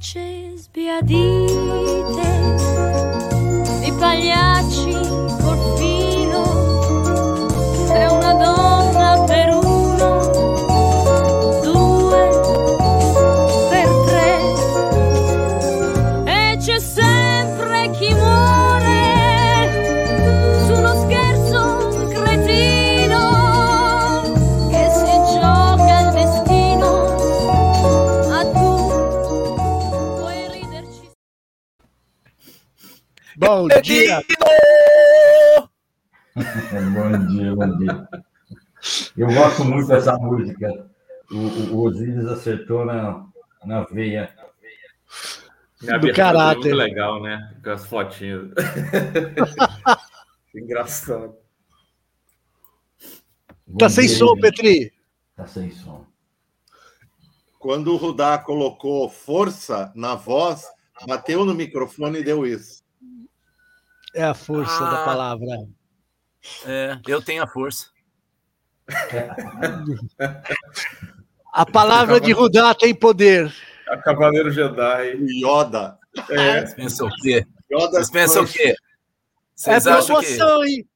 gocce sbiadite di pagliacci col Bom dia. bom dia, bom dia. Eu gosto muito dessa música. O, o, Osiris acertou na, na veia. Do caráter. é muito legal, né? Com as fotinhas. Engraçado. Bom Tá sem dia, som, gente. Petri? Tá sem som. Quando o Rudá colocou força na voz, bateu no microfone e deu isso. É a força da Ah. palavra. É, eu tenho a força. A palavra de Rudá tem poder. A Cavaleiro Jedi. Yoda. É, Vocês pensam o quê? Yoda Vocês pensam o quê? É Vocês que. promoção, hein?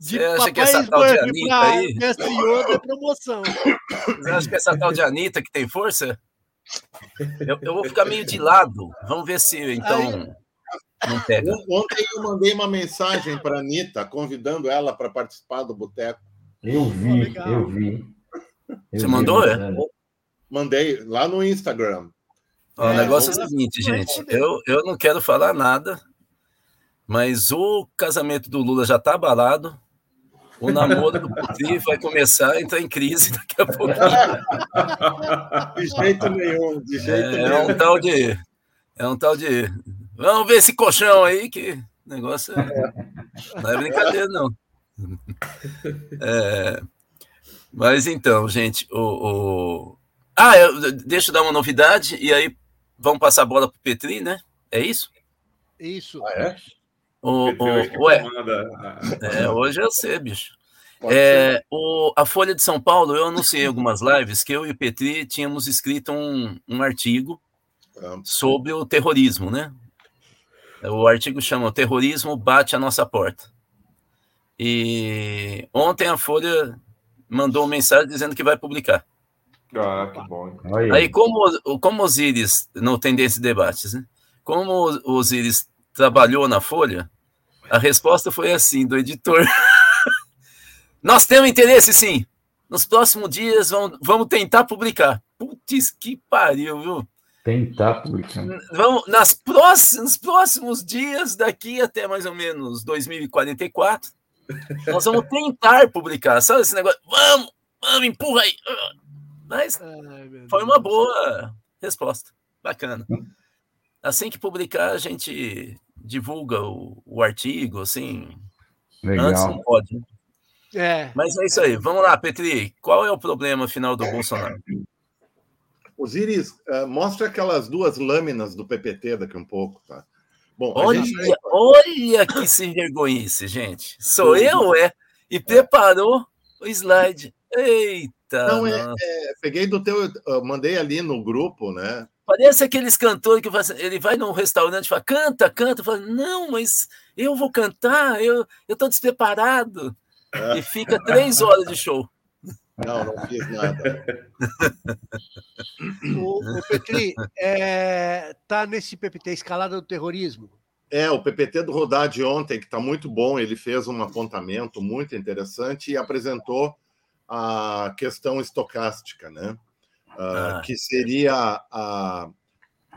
De Você acha que essa tal de Anitta aí- mestre Yoda é promoção. Vocês acham que essa tal de Anitta que tem força? Eu, eu vou ficar meio de lado. Vamos ver se então não pega. Ontem eu mandei uma mensagem para a Anitta, convidando ela para participar do Boteco. Eu vi, legal. eu vi. Eu Você vi, mandou, é? Mandei lá no Instagram. Ó, o É, negócio é o seguinte, gente. Eu, eu não quero falar nada, mas o casamento do Lula já está abalado. O namoro do Petri vai começar a entrar em crise daqui a pouquinho. De jeito nenhum, de jeito É, é nenhum. um tal de. É um tal de. Vamos ver esse colchão aí, que o negócio é- não é brincadeira, não. É, mas então, gente, o. o- Ah, eu, deixa eu dar uma novidade, e aí vamos passar a bola pro Petri, né? É isso? Isso. Ah, é? O, o, ué, comanda a- é, hoje eu sei, bicho. É, o, a Folha de São Paulo, eu anunciei em algumas lives que eu e o Petri tínhamos escrito um, um artigo sobre o terrorismo, né? O artigo chama O Terrorismo Bate a Nossa Porta. E ontem a Folha mandou uma mensagem dizendo que vai publicar. Ah, que bom. Aí, como, o- como Osiris, no Tendência e Debates, né? Como o Osiris trabalhou na Folha, a resposta foi assim, do editor. Nós temos interesse, sim. Nos próximos dias vamos, vamos tentar publicar. Putz, que pariu, viu? Tentar publicar. Vamos, nas próximos, nos próximos dias, daqui até mais ou menos 2044, nós vamos tentar publicar. Sabe esse negócio? Vamos, vamos, empurra aí. Mas Ai, foi uma boa resposta. Bacana. Assim que publicar, a gente divulga o, o artigo, assim. Antes Legal. não pode. né? É. Mas é isso aí. Vamos lá, Petri. Qual é o problema final do Bolsonaro? Osiris, ah, mostra aquelas duas lâminas do PPT daqui um pouco, tá? Bom, Olha, gente- olha que sem vergonhice, gente. Sou eu, é? E preparou o slide. Eita! Não, é- é, peguei do teu, eu mandei ali no grupo, né? Parece aqueles cantores que ele vai num restaurante e fala, canta, canta. Fala, não, mas eu vou cantar, eu, tô despreparado. É. E fica três horas de show. Não, não fiz nada. O, o Petri é, tá nesse PPT escalada do terrorismo. É, o PPT do Rodar de ontem, que está muito bom, ele fez um apontamento muito interessante e apresentou a questão estocástica, né? Ah, Ah. Que seria a,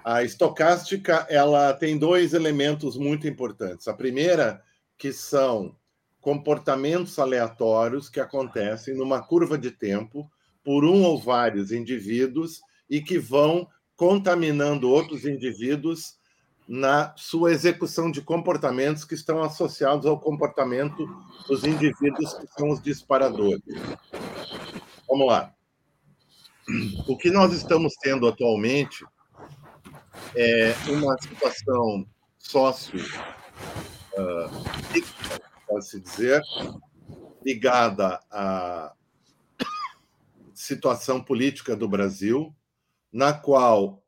a estocástica, ela tem dois elementos muito importantes. A primeira, que são comportamentos aleatórios que acontecem numa curva de tempo por um ou vários indivíduos e que vão contaminando outros indivíduos na sua execução de comportamentos que estão associados ao comportamento dos indivíduos que são os disparadores. Vamos lá. O que nós estamos tendo atualmente é uma situação sócio ah, pode-se dizer, ligada à situação política do Brasil, na qual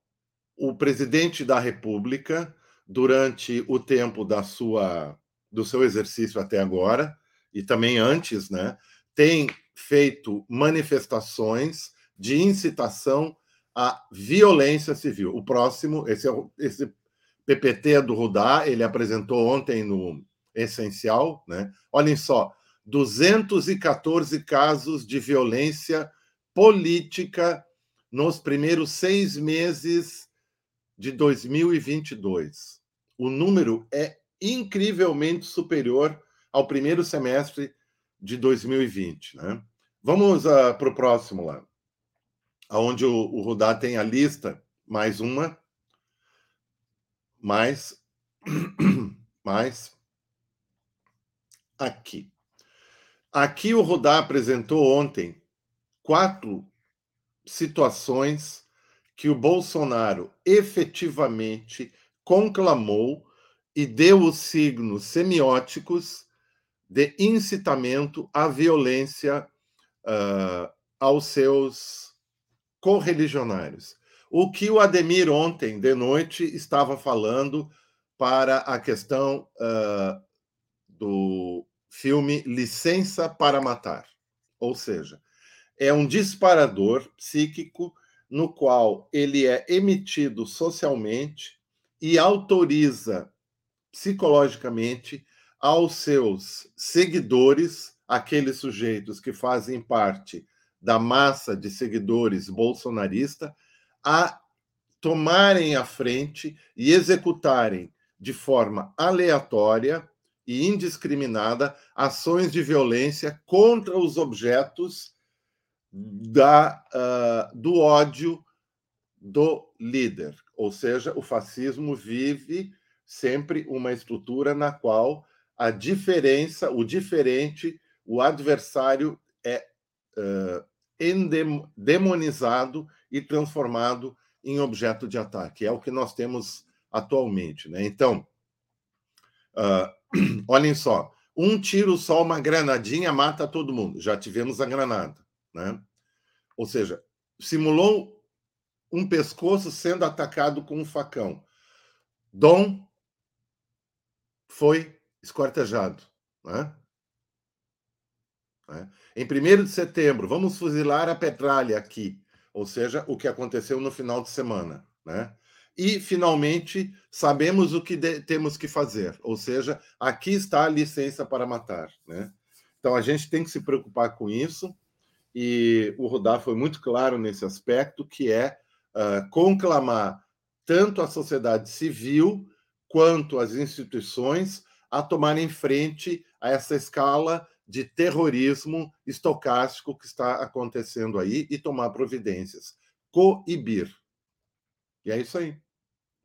o presidente da República, durante o tempo da sua, do seu exercício até agora, e também antes, né, tem feito manifestações de incitação à violência civil. O próximo, esse, é o, esse PPT do Rudá, ele apresentou ontem no Essencial, né? Olhem só, 214 casos de violência política nos primeiros seis meses de 2022. O número é incrivelmente superior ao primeiro semestre de 2020. Né? Vamos uh, para o próximo lá, onde o, o Rudá tem a lista, mais uma, mais, mais, aqui. Aqui o Rudá apresentou ontem quatro situações que o Bolsonaro efetivamente conclamou e deu os signos semióticos de incitamento à violência uh, aos seus correligionários. O que o Ademir ontem de noite estava falando para a questão uh, do filme Licença para Matar. Ou seja, é um disparador psíquico no qual ele é emitido socialmente e autoriza psicologicamente aos seus seguidores, aqueles sujeitos que fazem parte da massa de seguidores bolsonarista, a tomarem a frente e executarem de forma aleatória e indiscriminada ações de violência contra os objetos da, uh, do ódio do líder. Ou seja, o fascismo vive sempre uma estrutura na qual a diferença, o diferente, o adversário é uh, demonizado e transformado em objeto de ataque. É o que nós temos atualmente. Né? Então, uh, olhem só: um tiro só, uma granadinha mata todo mundo. Já tivemos a granada. Né? Ou seja, simulou um pescoço sendo atacado com um facão. Dom foi esquartejado. Né? Né? Em 1 de setembro, vamos fuzilar a Petralha aqui, ou seja, o que aconteceu no final de semana. Né? E, finalmente, sabemos o que temos que fazer, ou seja, aqui está a licença para matar. Né? Então, a gente tem que se preocupar com isso, e o Rudá foi muito claro nesse aspecto, que é uh, conclamar tanto a sociedade civil quanto as instituições a tomarem frente a essa escala de terrorismo estocástico que está acontecendo aí e tomar providências. Coibir. E é isso aí.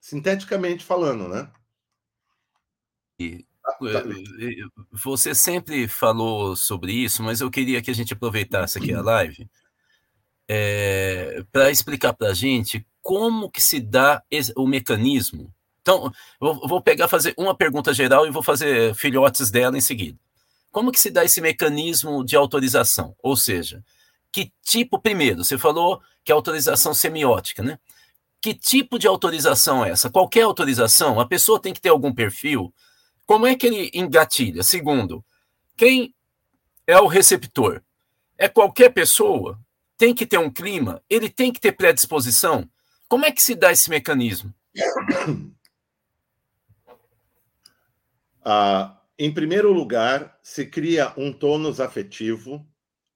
Sinteticamente falando, né? E, ah, tá você sempre falou sobre isso, mas eu queria que a gente aproveitasse aqui a live é, para explicar para a gente como que se dá o mecanismo então, eu vou pegar fazer uma pergunta geral e vou fazer filhotes dela em seguida. Como que se dá esse mecanismo de autorização? Ou seja, que tipo, primeiro, você falou que é autorização semiótica, né? Que tipo de autorização é essa? Qualquer autorização, a pessoa tem que ter algum perfil. Como é que ele engatilha? Segundo, quem é o receptor? É qualquer pessoa? Tem que ter um clima? Ele tem que ter predisposição? Como é que se dá esse mecanismo? Ah, em primeiro lugar, se cria um tônus afetivo,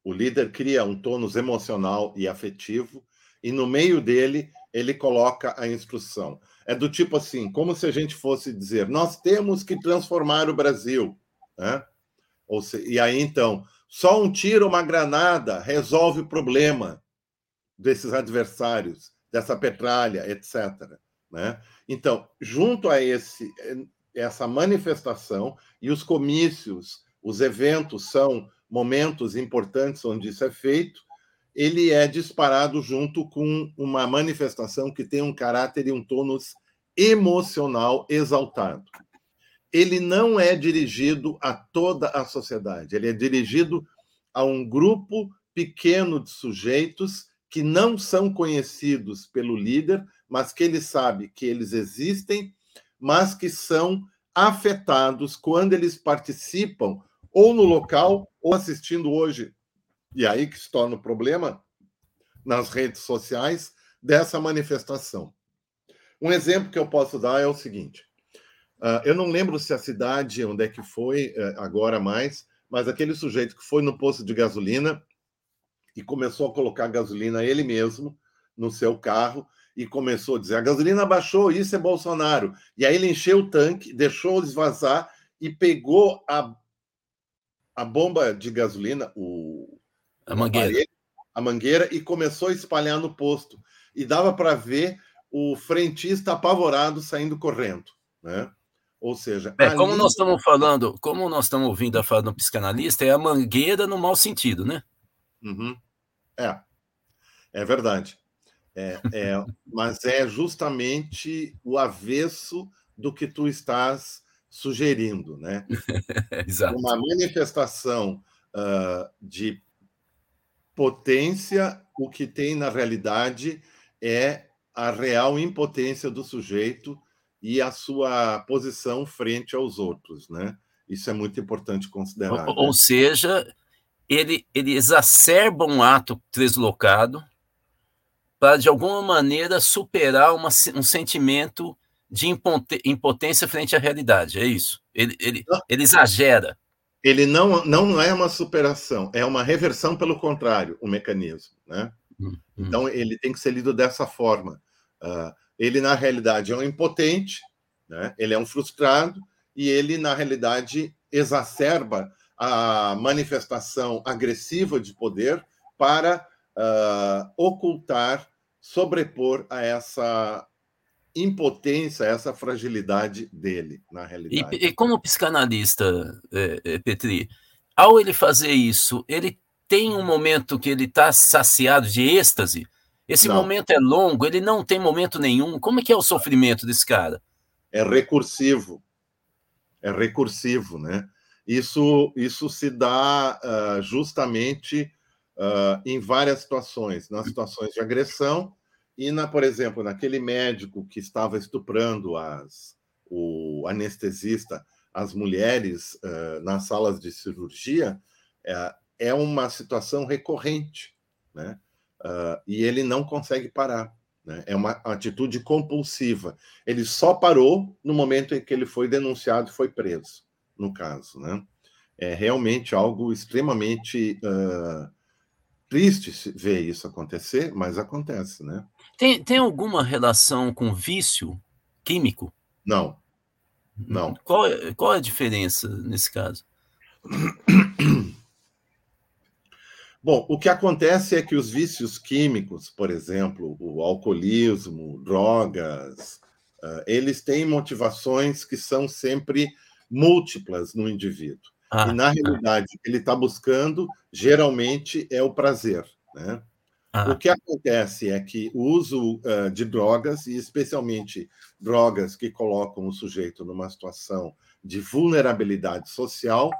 o líder cria um tônus emocional e afetivo, e no meio dele ele coloca a instrução. É do tipo assim, como se a gente fosse dizer: nós temos que transformar o Brasil. Né? Ou se, e aí então, só um tiro, uma granada resolve o problema desses adversários, dessa petralha, etc. Né? Então, junto a esse essa manifestação e os comícios, os eventos são momentos importantes onde isso é feito, ele é disparado junto com uma manifestação que tem um caráter e um tônus emocional exaltado. Ele não é dirigido a toda a sociedade, ele é dirigido a um grupo pequeno de sujeitos que não são conhecidos pelo líder, mas que ele sabe que eles existem, mas que são afetados quando eles participam ou no local ou assistindo hoje. E aí que se torna o problema nas redes sociais dessa manifestação. Um exemplo que eu posso dar é o seguinte: uh, eu não lembro se a cidade, onde é que foi uh, agora mais, mas aquele sujeito que foi no posto de gasolina e começou a colocar gasolina ele mesmo no seu carro e começou a dizer: a gasolina baixou, isso é Bolsonaro. E aí ele encheu o tanque, deixou esvazar e pegou a, a bomba de gasolina, o, a mangueira. aparelho, a mangueira, e começou a espalhar no posto. E dava para ver o frentista apavorado saindo correndo, né? Ou seja, É, ali- como nós estamos falando, como nós estamos ouvindo a fala do psicanalista, é a mangueira no mau sentido, né? Uhum. É, é verdade. É, é, mas é justamente o avesso do que tu estás sugerindo, né? Exato. Uma manifestação ah, de potência, o que tem na realidade é a real impotência do sujeito e a sua posição frente aos outros, né? Isso é muito importante considerar. Ou, né? ou seja, ele, ele exacerba um ato deslocado para, de alguma maneira, superar uma, um sentimento de impotência frente à realidade. É isso. Ele, ele, ele exagera. Ele não, não é uma superação, é uma reversão pelo contrário, o mecanismo. Né? Hum, hum. Então, ele tem que ser lido dessa forma. Ah, ele, na realidade, é um impotente, né? ele é um frustrado, e ele, na realidade, exacerba a manifestação agressiva de poder para ah, ocultar, sobrepor a essa impotência, essa fragilidade dele, na E, realidade. e como psicanalista, é, é, Petri, ao ele fazer isso, ele tem um momento que ele está saciado de êxtase. Esse Não. momento é longo, ele não tem momento nenhum. Como é que é o sofrimento desse cara? é recursivo. É recursivo, né? Isso, isso se dá ah, justamente ah, em várias situações, nas situações de agressão e, na, por exemplo, naquele médico que estava estuprando as, o anestesista, as mulheres ah, nas salas de cirurgia, é, uma situação recorrente, né? Ah, e ele não consegue parar. Né? É uma atitude compulsiva ele só parou no momento em que ele foi denunciado e foi preso, no caso. Né? É realmente algo extremamente ah, triste ver isso acontecer, mas acontece, né? Tem, tem alguma relação com vício químico? Não, não. Qual é, qual é a diferença nesse caso? Bom, o que acontece é que os vícios químicos, por exemplo, o alcoolismo, drogas, ah, eles têm motivações que são sempre múltiplas no indivíduo. Ah, E, na realidade, que ele está buscando, geralmente, é o prazer. Né? ah, O que acontece é que o uso ah, de drogas, e especialmente drogas que colocam o sujeito numa situação de vulnerabilidade social,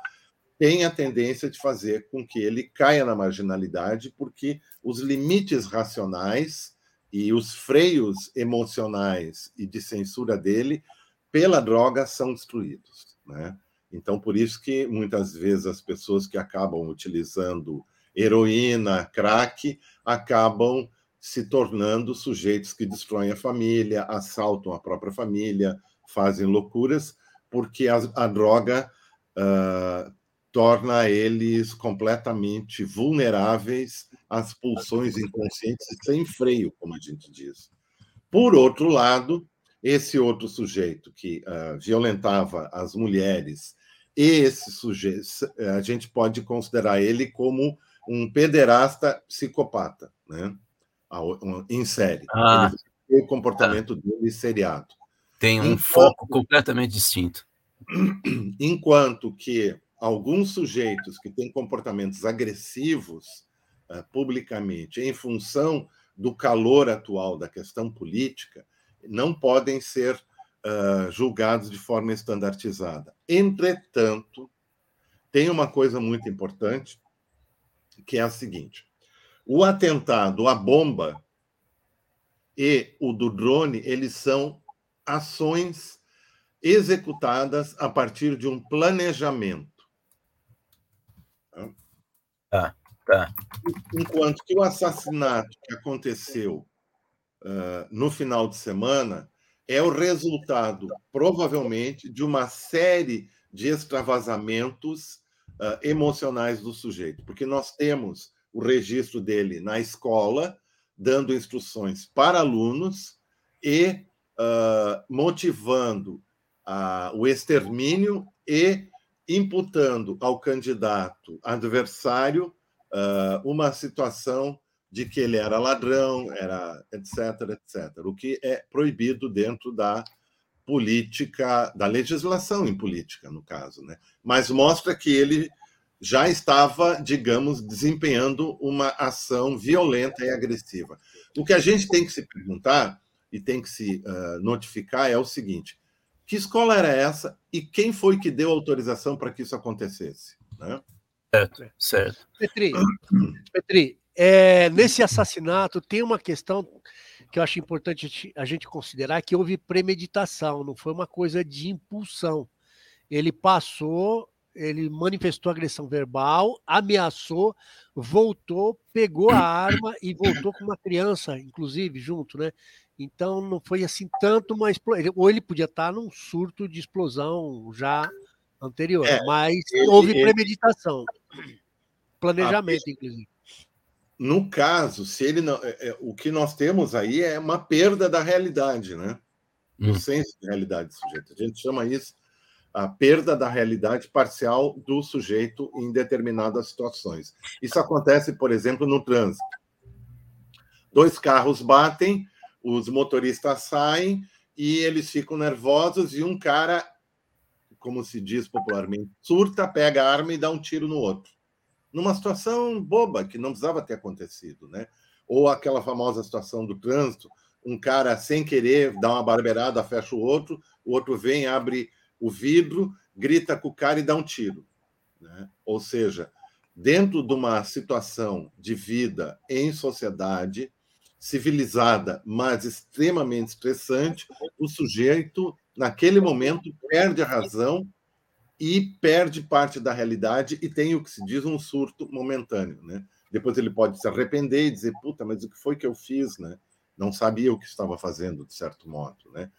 tem a tendência de fazer com que ele caia na marginalidade, porque os limites racionais e os freios emocionais e de censura dele pela droga são destruídos. Né? Então, por isso que muitas vezes as pessoas que acabam utilizando heroína, crack, acabam se tornando sujeitos que destroem a família, assaltam a própria família, fazem loucuras, porque a, a droga ah, torna eles completamente vulneráveis às pulsões inconscientes sem freio, como a gente diz. Por outro lado, esse outro sujeito que ah, violentava as mulheres, esse sujeito, a gente pode considerar ele como um pederasta psicopata, né? Em série. Ah. Ele o comportamento dele seriado. tem um Enquanto- foco completamente distinto. Enquanto que alguns sujeitos que têm comportamentos agressivos eh, publicamente, em função do calor atual da questão política, não podem ser ah, julgados de forma estandartizada. Entretanto, tem uma coisa muito importante, que é a seguinte: O atentado, a bomba e o do drone, eles são ações executadas a partir de um planejamento. Tá, tá. Enquanto que o assassinato que aconteceu uh, no final de semana é o resultado, provavelmente, de uma série de extravasamentos uh, emocionais do sujeito, porque nós temos o registro dele na escola, dando instruções para alunos e uh, motivando o extermínio e imputando ao candidato adversário uh, uma situação de que ele era ladrão, era etc, etc, o que é proibido dentro da política, da legislação em política, no caso, né? Mas mostra que ele já estava, digamos, desempenhando uma ação violenta e agressiva. O que a gente tem que se perguntar e tem que se uh, notificar é o seguinte: que escola era essa e quem foi que deu autorização para que isso acontecesse? Né? Certo, certo. Petri, Petri é, nesse assassinato tem uma questão que eu acho importante a gente considerar que houve premeditação, não foi uma coisa de impulsão. Ele passou, ele manifestou agressão verbal, ameaçou, voltou, pegou a arma e voltou com uma criança, inclusive, junto, né? Então não foi assim tanto uma explosão. Ou ele podia estar num surto de explosão já anterior, é, mas ele, houve premeditação, planejamento, a, inclusive. No caso, se ele não, é, é, o que nós temos aí é uma perda da realidade, né? Do hum. senso de realidade do sujeito. A gente chama isso a perda da realidade parcial do sujeito em determinadas situações. Isso acontece, por exemplo, no trânsito. Dois carros batem, os motoristas saem e eles ficam nervosos e um cara, como se diz popularmente, surta, pega a arma e dá um tiro no outro. Numa situação boba, que não precisava ter acontecido, né? Ou aquela famosa situação do trânsito, um cara sem querer dá uma barbeirada, fecha o outro, o outro vem, abre o vidro, grita com o cara e dá um tiro. Né? Ou seja, dentro de uma situação de vida em sociedade, civilizada, mas extremamente estressante, o sujeito, naquele momento, perde a razão e perde parte da realidade e tem o que se diz um surto momentâneo, né? Depois ele pode se arrepender e dizer, puta, mas o que foi que eu fiz, né? Não sabia o que estava fazendo, de certo modo, né?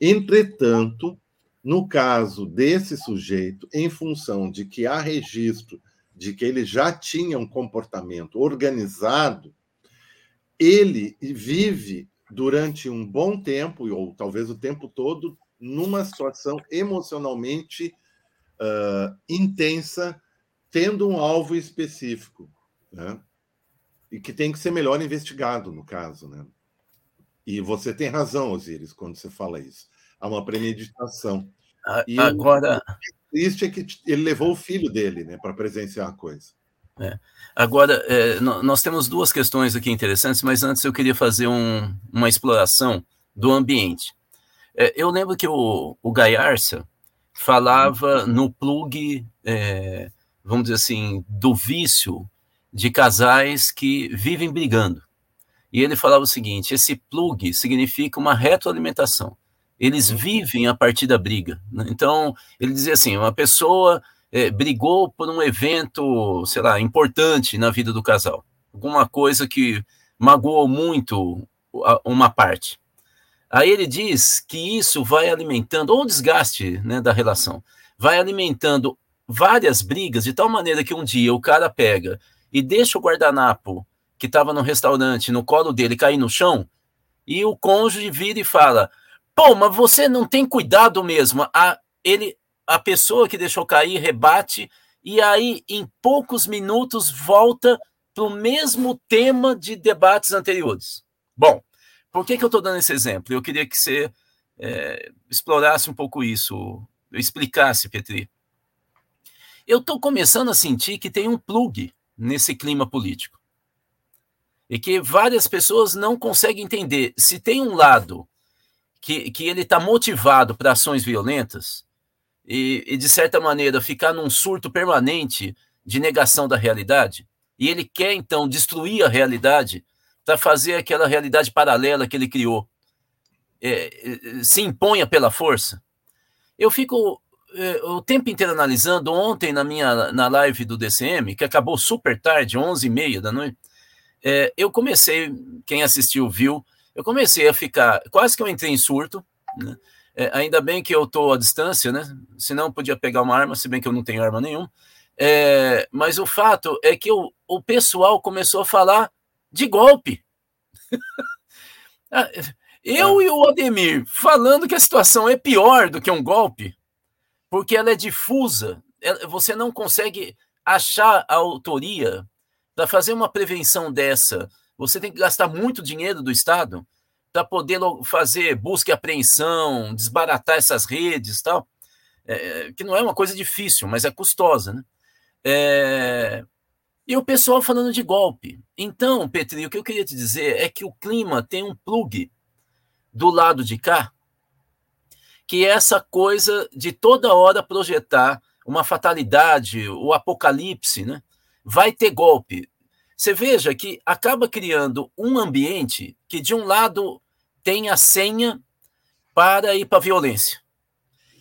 Entretanto, no caso desse sujeito, em função de que há registro de que ele já tinha um comportamento organizado, ele vive durante um bom tempo, ou talvez o tempo todo, numa situação emocionalmente uh, intensa, tendo um alvo específico, né? e que tem que ser melhor investigado, no caso. Né? E você tem razão, Osiris, quando você fala isso. Há uma premeditação. E Agora. O triste é que ele levou o filho dele né, para presenciar a coisa. É. Agora, é, nós temos duas questões aqui interessantes, mas antes eu queria fazer um, uma exploração do ambiente. É, eu lembro que o, o Gaiarsa falava no plug, é, vamos dizer assim, do vício de casais que vivem brigando. E ele falava o seguinte: esse plug significa uma retroalimentação. Eles vivem a partir da briga. Né? Então, ele dizia assim: uma pessoa é, brigou por um evento, sei lá, importante na vida do casal. Alguma coisa que magoou muito uma parte. Aí ele diz que isso vai alimentando, ou o desgaste né, da relação, vai alimentando várias brigas, de tal maneira que um dia o cara pega e deixa o guardanapo que estava no restaurante no colo dele cair no chão, e o cônjuge vira e fala: Pô, mas você não tem cuidado mesmo. A, ele a pessoa que deixou cair rebate, e aí, em poucos minutos, volta para o mesmo tema de debates anteriores. Bom, por que, que eu estou dando esse exemplo? Eu queria que você é, explorasse um pouco isso, explicasse, Petri. Eu estou começando a sentir que tem um plug nesse clima político. E que várias pessoas não conseguem entender. Se tem um lado que, que ele está motivado para ações violentas, e, e, de certa maneira, ficar num surto permanente de negação da realidade, e ele quer então destruir a realidade para fazer aquela realidade paralela que ele criou é, é, se imponha pela força. Eu fico é, o tempo inteiro analisando. Ontem, na minha na live do DCM, que acabou super tarde, 11h30 da noite, é, eu comecei, quem assistiu viu, eu comecei a ficar, quase que eu entrei em surto, né? É, ainda bem que eu estou à distância, né? Senão podia pegar uma arma, se bem que eu não tenho arma nenhuma. É, mas o fato é que o, o pessoal começou a falar de golpe. Ah, eu e o Ademir falando que a situação é pior do que um golpe, porque ela é difusa, é, você não consegue achar a autoria para fazer uma prevenção dessa. Você tem que gastar muito dinheiro do Estado para poder fazer busca e apreensão, desbaratar essas redes tal, é, que não é uma coisa difícil, mas é custosa, né? É... E o pessoal falando de golpe. Então, Petri, o que eu queria te dizer é que o clima tem um plug do lado de cá, que é essa coisa de toda hora projetar uma fatalidade, o apocalipse, né? Vai ter golpe. Você veja que acaba criando um ambiente que, de um lado, tem a senha para ir para a violência,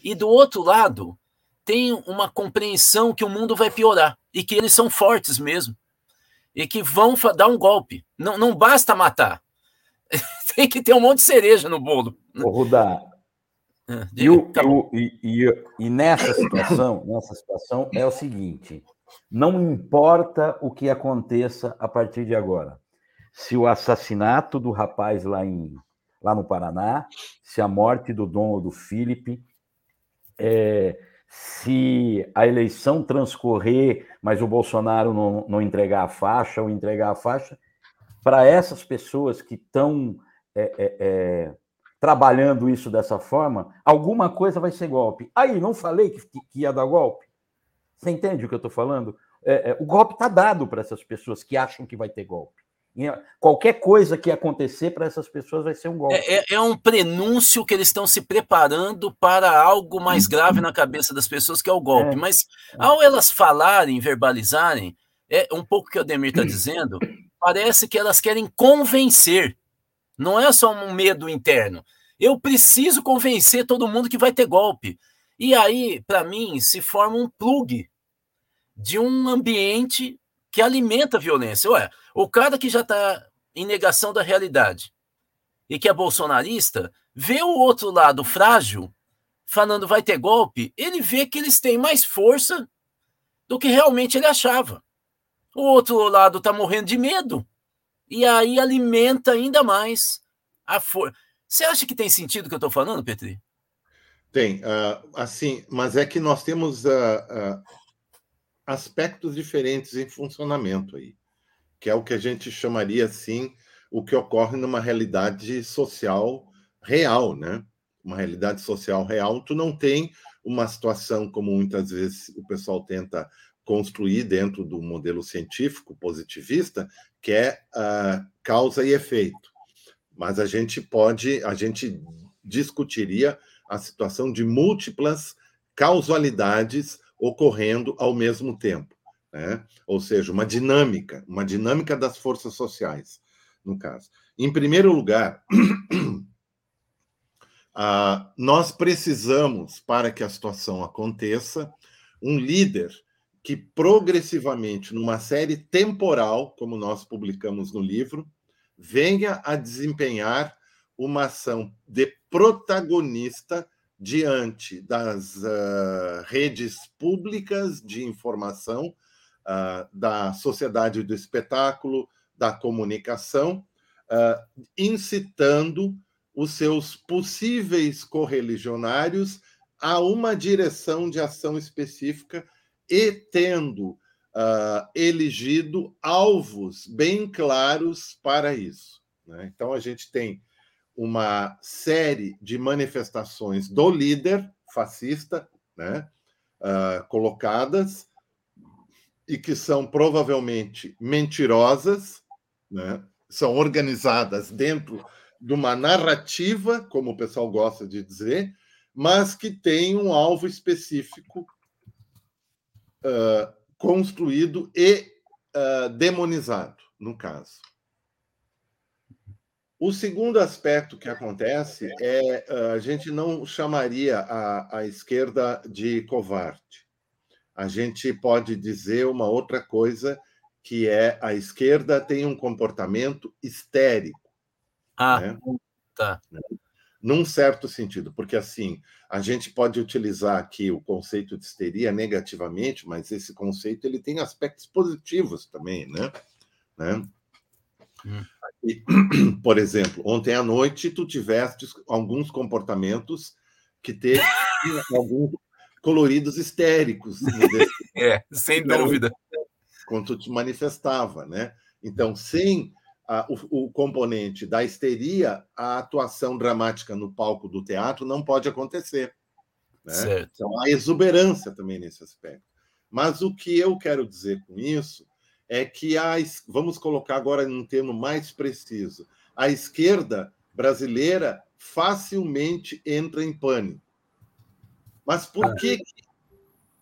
e do outro lado, tem uma compreensão que o mundo vai piorar e que eles são fortes mesmo e que vão dar um golpe. Não, não basta matar, tem que ter um monte de cereja no bolo. Ô, Rudá, Ah, e, o- o- e- e- e nessa situação, nessa situação é o seguinte: não importa o que aconteça a partir de agora. Se o assassinato do rapaz lá, em, lá no Paraná, se a morte do Dom ou do Felipe, é, se a eleição transcorrer, mas o Bolsonaro não, não entregar a faixa ou entregar a faixa, para essas pessoas que estão é, é, é, trabalhando isso dessa forma, alguma coisa vai ser golpe. Aí, não falei que, que ia dar golpe? Você entende o que eu estou falando? É, é, o golpe está dado para essas pessoas que acham que vai ter golpe. Qualquer coisa que acontecer para essas pessoas vai ser um golpe. É, é- é um prenúncio que eles estão se preparando para algo mais grave na cabeça das pessoas, que é o golpe. É. Mas ao elas falarem, verbalizarem, é um pouco o que o Ademir está dizendo, parece que elas querem convencer. Não é só um medo interno. Eu preciso convencer todo mundo que vai ter golpe. E aí, para mim, se forma um plug de um ambiente que alimenta a violência. Ué, o cara que já está em negação da realidade e que é bolsonarista, vê o outro lado frágil, falando vai ter golpe, ele vê que eles têm mais força do que realmente ele achava. O outro lado está morrendo de medo. E aí alimenta ainda mais a força. Você acha que tem sentido o que eu estou falando, Petri? Tem, ah, assim, mas é que nós temos ah, ah, aspectos diferentes em funcionamento aí, que é o que a gente chamaria assim, o que ocorre numa realidade social real, né? Uma realidade social real, tu não tem uma situação como muitas vezes o pessoal tenta construir dentro do modelo científico positivista, que é ah, causa e efeito. Mas a gente pode, a gente discutiria a situação de múltiplas causalidades ocorrendo ao mesmo tempo, né? Ou seja, uma dinâmica, uma dinâmica das forças sociais, no caso. Em primeiro lugar, ah, nós precisamos, para que a situação aconteça, um líder que progressivamente, numa série temporal, como nós publicamos no livro, venha a desempenhar uma ação de protagonista diante das uh, redes públicas de informação, uh, da sociedade do espetáculo, da comunicação, uh, incitando os seus possíveis correligionários a uma direção de ação específica e tendo elegido alvos bem claros para isso. Né? Então, a gente tem uma série de manifestações do líder fascista, né, uh, colocadas e que são provavelmente mentirosas, né, são organizadas dentro de uma narrativa, como o pessoal gosta de dizer, mas que tem um alvo específico uh, construído e uh, demonizado, no caso. O segundo aspecto que acontece é uh, a gente não chamaria a, a esquerda de covarde. A gente pode dizer uma outra coisa que é a esquerda tem um comportamento histérico. Ah, né? tá. Num certo sentido, porque assim, a gente pode utilizar aqui o conceito de histeria negativamente, mas esse conceito ele tem aspectos positivos também, né? né? Hum. E, por exemplo, ontem à noite tu tiveste alguns comportamentos que teve alguns coloridos histéricos. É, sem dúvida. Quando tu te manifestava, né? Então, sem a, o, o, componente da histeria, a atuação dramática no palco do teatro não pode acontecer. Né? Certo. Então, há exuberância também nesse aspecto. Mas o que eu quero dizer com isso é que a, vamos colocar agora num termo mais preciso, a esquerda brasileira facilmente entra em pânico. Mas por ah. que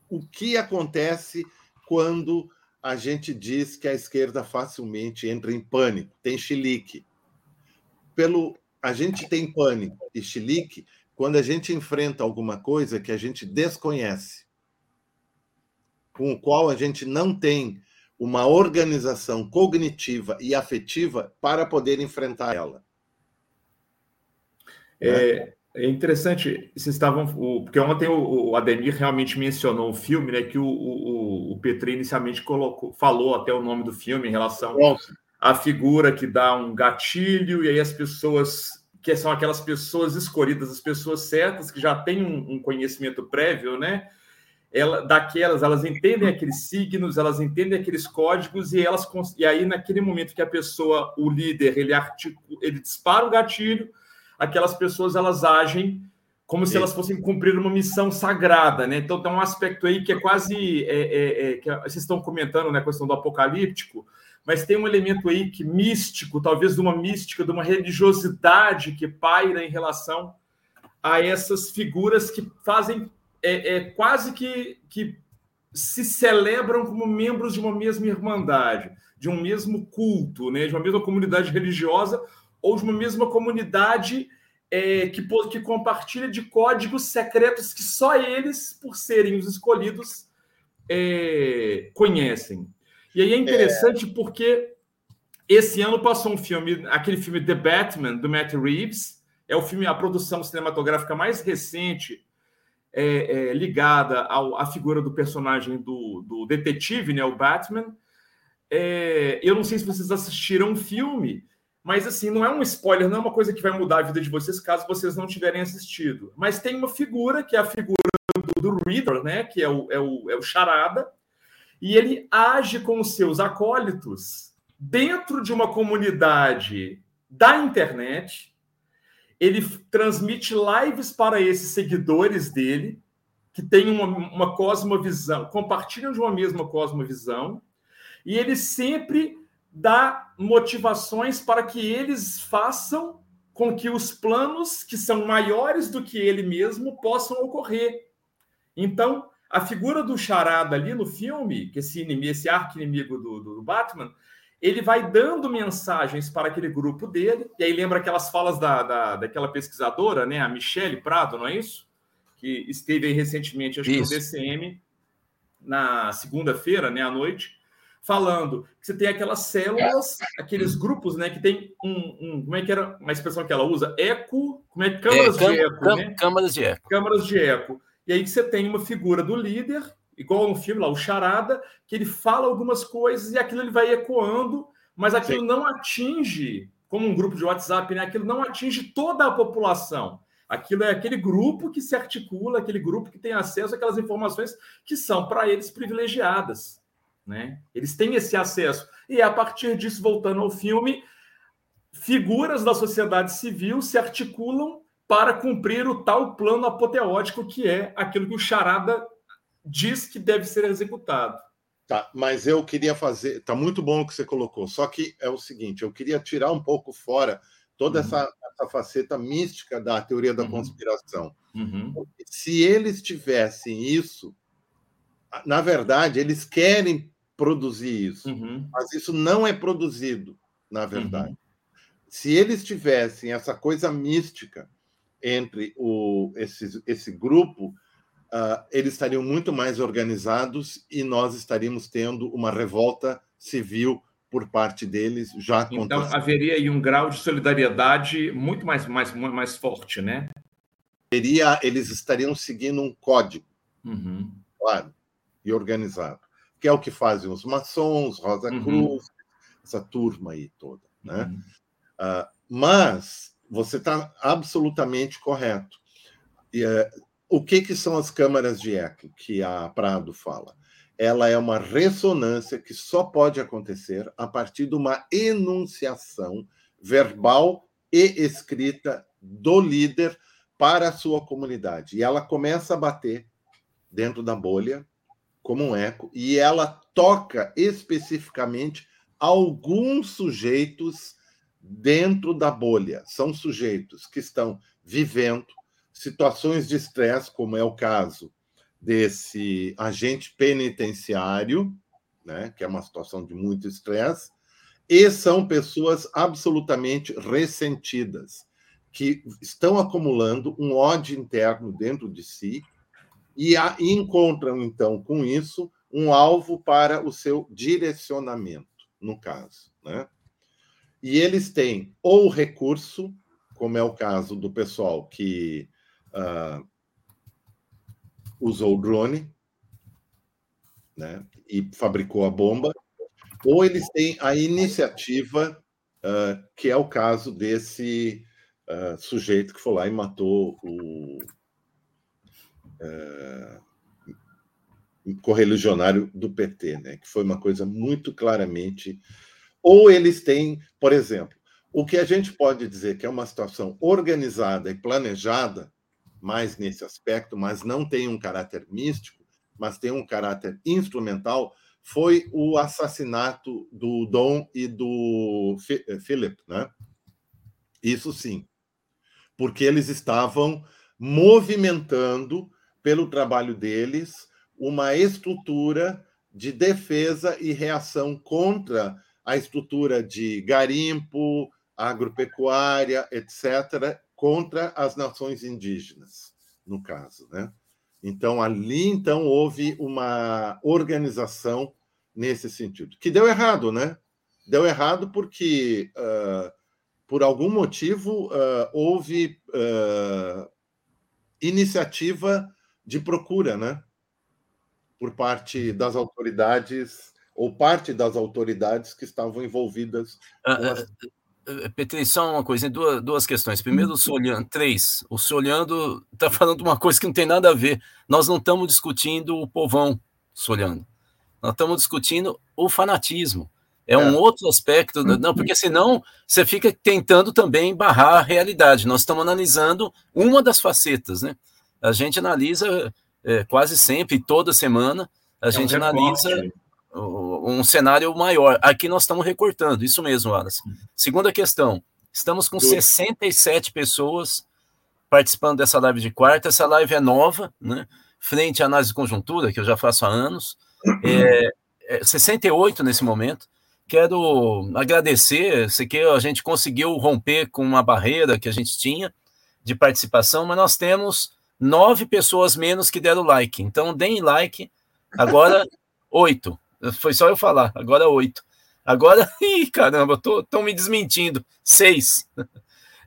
o que acontece quando a gente diz que a esquerda facilmente entra em pânico, tem chilique? Pelo a gente tem pânico e chilique quando a gente enfrenta alguma coisa que a gente desconhece, com o qual a gente não tem uma organização cognitiva e afetiva para poder enfrentar ela. É, é interessante, vocês estavam. O, porque ontem o, o, Ademir realmente mencionou o filme, né? Que o, o, o Petri inicialmente colocou, falou até o nome do filme em relação à figura que dá um gatilho, e aí as pessoas que são aquelas pessoas escolhidas, as pessoas certas, que já têm um, um conhecimento prévio, né? Ela, daquelas, elas entendem aqueles signos, elas entendem aqueles códigos, e elas e aí, naquele momento que a pessoa, o líder, ele, articula, ele dispara o gatilho, aquelas pessoas elas agem como se elas fossem cumprir uma missão sagrada, né? Então tem um aspecto aí que é quase é, é, é, que vocês estão comentando, né, a questão do apocalíptico, mas tem um elemento aí que místico, talvez de uma mística, de uma religiosidade que paira em relação a essas figuras que fazem é, é, quase que, que se celebram como membros de uma mesma irmandade, de um mesmo culto, né, de uma mesma comunidade religiosa ou de uma mesma comunidade é, que, que compartilha de códigos secretos que só eles, por serem os escolhidos, é, conhecem. E aí é interessante é... porque esse ano passou um filme, aquele filme The Batman, do Matt Reeves, é o filme, a produção cinematográfica mais recente é, é, ligada ao, à figura do personagem do, do detetive, né, o Batman. É, eu não sei se vocês assistiram o filme, mas assim, não é um spoiler, não é uma coisa que vai mudar a vida de vocês caso vocês não tiverem assistido. Mas tem uma figura, que é a figura do, do Reader, né, que é o, é o, é o Charada, e ele age com os seus acólitos dentro de uma comunidade da internet. Ele transmite lives para esses seguidores dele, que têm uma, uma cosmovisão, compartilham de uma mesma cosmovisão, e ele sempre dá motivações para que eles façam com que os planos que são maiores do que ele mesmo possam ocorrer. Então, a figura do Charada ali no filme, que esse inimigo, esse arqui-inimigo do, do, Batman, ele vai dando mensagens para aquele grupo dele, e aí lembra aquelas falas da, da, daquela pesquisadora, né, a Michelle Prado, não é isso? Que esteve aí recentemente, acho isso. que no DCM, na segunda-feira, né, à noite, falando que você tem aquelas células, aqueles grupos, né, que tem um, um, como é que era uma expressão que ela usa? Eco, como é câmaras é, de eco, né? Câmaras de eco. Câmaras de eco. E aí você tem uma figura do líder, igual no filme lá, o Charada, que ele fala algumas coisas e aquilo ele vai ecoando, mas aquilo Sim. não atinge, como um grupo de WhatsApp, né? Aquilo não atinge toda a população. Aquilo é aquele grupo que se articula, aquele grupo que tem acesso àquelas informações que são para eles privilegiadas. Né? Eles têm esse acesso. E a partir disso, voltando ao filme, figuras da sociedade civil se articulam para cumprir o tal plano apoteótico que é aquilo que o Charada diz que deve ser executado. Tá, mas eu queria fazer. Tá muito bom o que você colocou. Só que é o seguinte: eu queria tirar um pouco fora toda uhum. essa, essa, faceta mística da teoria da uhum. conspiração. Uhum. Se eles tivessem isso, na verdade, eles querem produzir isso. Uhum. Mas isso não é produzido, na verdade. Uhum. Se eles tivessem essa coisa mística entre o, esse, esse grupo, uh, eles estariam muito mais organizados e nós estaríamos tendo uma revolta civil por parte deles já aconteceu. Então haveria aí um grau de solidariedade muito mais, mais, mais forte, né? Seria, eles estariam seguindo um código, uhum. claro, e organizado, que é o que fazem os maçons, Rosa uhum. Cruz, essa turma aí toda, né? Uhum. Uh, mas você está absolutamente correto. E, uh, o que, que são as câmaras de eco que a Prado fala? ela é uma ressonância que só pode acontecer a partir de uma enunciação verbal e escrita do líder para a sua comunidade. E ela começa a bater dentro da bolha como um eco e ela toca especificamente alguns sujeitos dentro da bolha. São sujeitos que estão vivendo situações de estresse, como é o caso desse agente penitenciário, né, que é uma situação de muito estresse, e são pessoas absolutamente ressentidas, que estão acumulando um ódio interno dentro de si e, a, encontram, então, com isso, um alvo para o seu direcionamento, no caso. Né? E eles têm ou recurso, como é o caso do pessoal que uh, usou o drone né, e fabricou a bomba, ou eles têm a iniciativa, uh, que é o caso desse uh, sujeito que foi lá e matou o uh, correligionário do PT, né, que foi uma coisa muito claramente. Ou eles têm, por exemplo, o que a gente pode dizer que é uma situação organizada e planejada mais nesse aspecto, mas não tem um caráter místico, mas tem um caráter instrumental, foi o assassinato do Dom e do eh, Philip, né? Isso sim, porque eles estavam movimentando pelo trabalho deles uma estrutura de defesa e reação contra a estrutura de garimpo, agropecuária, etc., contra as nações indígenas, no caso, né? Então ali então houve uma organização nesse sentido, que deu errado, né? Deu errado porque uh, por algum motivo uh, houve uh, iniciativa de procura, né? Por parte das autoridades ou parte das autoridades que estavam envolvidas. As... Eh, Petri, só uma coisa, duas, duas questões. Primeiro, o Solhando, três. O Solhando está falando uma coisa que não tem nada a ver. Nós não estamos discutindo o povão, Solhando. Nós estamos discutindo o fanatismo. É, é, um outro aspecto, não, porque senão você fica tentando também barrar a realidade. Nós estamos analisando uma das facetas, né? A gente analisa é, quase sempre, toda semana, a é gente um analisa um cenário maior. Aqui nós estamos recortando, isso mesmo, Wallace. Segunda questão, estamos com 67 pessoas participando dessa live de quarta. Essa live é nova, né? Frente à análise de conjuntura, que eu já faço há anos. É, é 68 nesse momento. Quero agradecer, sei que a gente conseguiu romper com uma barreira que a gente tinha de participação, mas nós temos nove pessoas menos que deram like. Então, deem like. Agora, oito. Foi só eu falar, agora oito. Agora, ih, caramba, estão me desmentindo. Seis.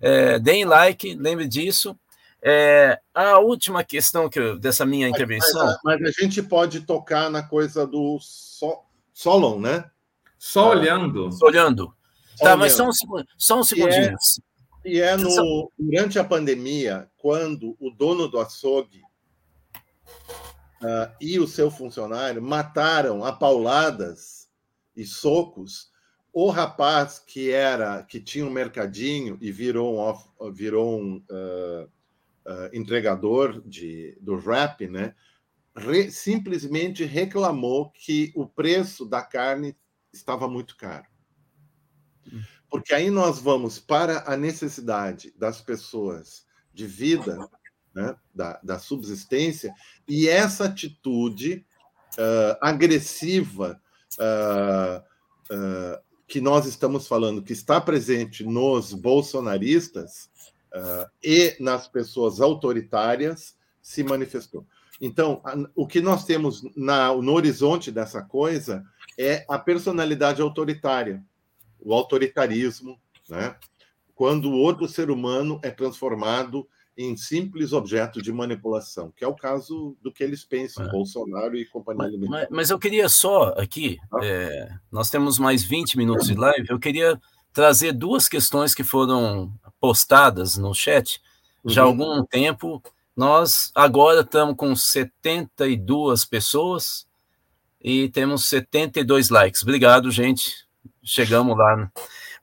É, deem like, lembre disso. É, a última questão que eu, dessa minha intervenção. Mas, mas, a gente pode tocar na coisa do so, Solon, né? Só olhando. Só olhando. Só tá, olhando. mas só um, só um segundinho. E é, e é no, durante a pandemia, quando o dono do açougue uh, e o seu funcionário mataram a pauladas e socos o rapaz que era que tinha um mercadinho e virou um, off, virou um uh, uh, entregador de, do rap, né? Re, simplesmente reclamou que o preço da carne estava muito caro. Hum. Porque aí nós vamos para a necessidade das pessoas de vida né, da, da subsistência, e essa atitude uh, agressiva uh, uh, que nós estamos falando, que está presente nos bolsonaristas e nas pessoas autoritárias, se manifestou. Então, o que nós temos na, no horizonte dessa coisa é a personalidade autoritária, o autoritarismo, né? quando o outro ser humano é transformado em simples objeto de manipulação, que é o caso do que eles pensam, é. Bolsonaro e companhia mas, mas, mas, eu queria só aqui, ah. é, nós temos mais 20 minutos de live, eu queria trazer duas questões que foram postadas no chat já há uhum. algum tempo. Nós agora estamos com 72 pessoas e temos 72 likes. Obrigado, gente. Chegamos lá. Né?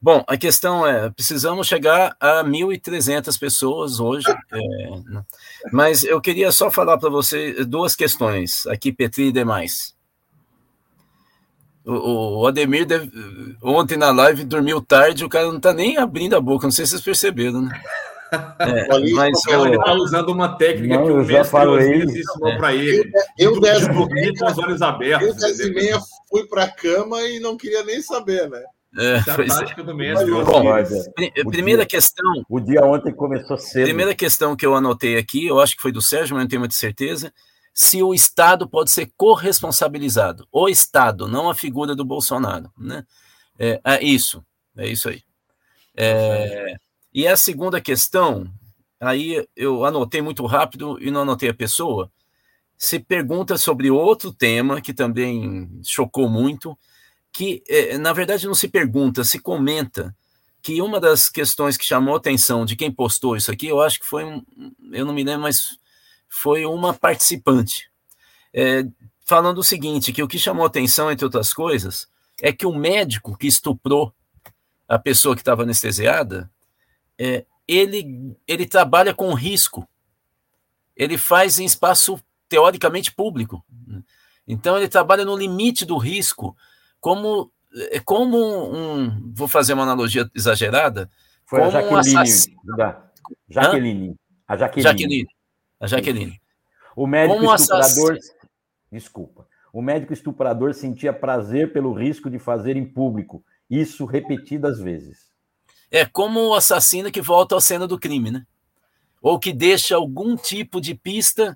Bom, a questão é, precisamos chegar a 1.300 pessoas hoje, é, né? mas eu queria só falar para você duas questões, aqui, Petri e demais. O, o Ademir, deve, ontem na live, dormiu tarde, o cara não está nem abrindo a boca, não sei se vocês perceberam, né? É, mas o... ele está usando uma técnica não, que o mestre Osiris ensinou é. para ele. Eu, eu, com os olhos abertos. Eu, dez e meia, fui para a cama e não queria nem saber, né? É, é. do mesmo. Bom, primeira dia, questão. O dia ontem começou cedo. Primeira questão que eu anotei aqui, eu acho que foi do Sérgio, mas não tenho muita certeza. Se o Estado pode ser corresponsabilizado. O Estado, não a figura do Bolsonaro. Né? É, é isso, é isso aí. É, e a segunda questão, aí eu anotei muito rápido e não anotei a pessoa. Se pergunta sobre outro tema que também chocou muito, que, é, na verdade, não se pergunta, se comenta que uma das questões que chamou a atenção de quem postou isso aqui, eu acho que foi eu não me lembro, mas foi uma participante, é, falando o seguinte, que o que chamou a atenção, entre outras coisas, é que o médico que estuprou a pessoa que estava anestesiada, é, ele, ele trabalha com risco, ele faz em espaço teoricamente público, então ele trabalha no limite do risco, como é como um, vou fazer uma analogia exagerada, foi como a Jaqueline, um assassino. Da, Jaqueline, a Jaqueline. Jaqueline. A Jaqueline. O médico como estuprador, desculpa. O médico estuprador sentia prazer pelo risco de fazer em público, isso repetidas vezes. É como o assassino que volta à cena do crime, né? Ou que deixa algum tipo de pista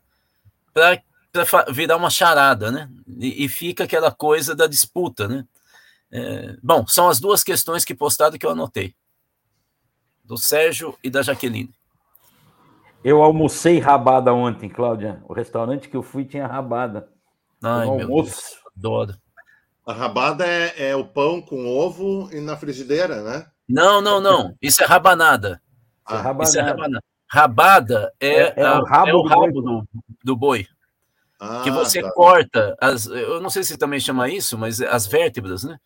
para para virar uma charada, né? E, e, fica aquela coisa da disputa, né? É, bom, são as duas questões que postaram que eu anotei. Do Sérgio e da Jaqueline. Eu almocei rabada ontem, Cláudia. O restaurante que eu fui tinha rabada. Ai, meu almoço. Deus, adoro. A rabada é, é, o pão com ovo e na frigideira, né? Não, não, não. Isso é rabanada. Ah, rabanada. Isso é rabanada. Rabada é, é, é o rabo, é o rabo do, do boi. Ah, que você tá. corta as, eu não sei se também chama isso, mas as vértebras, né?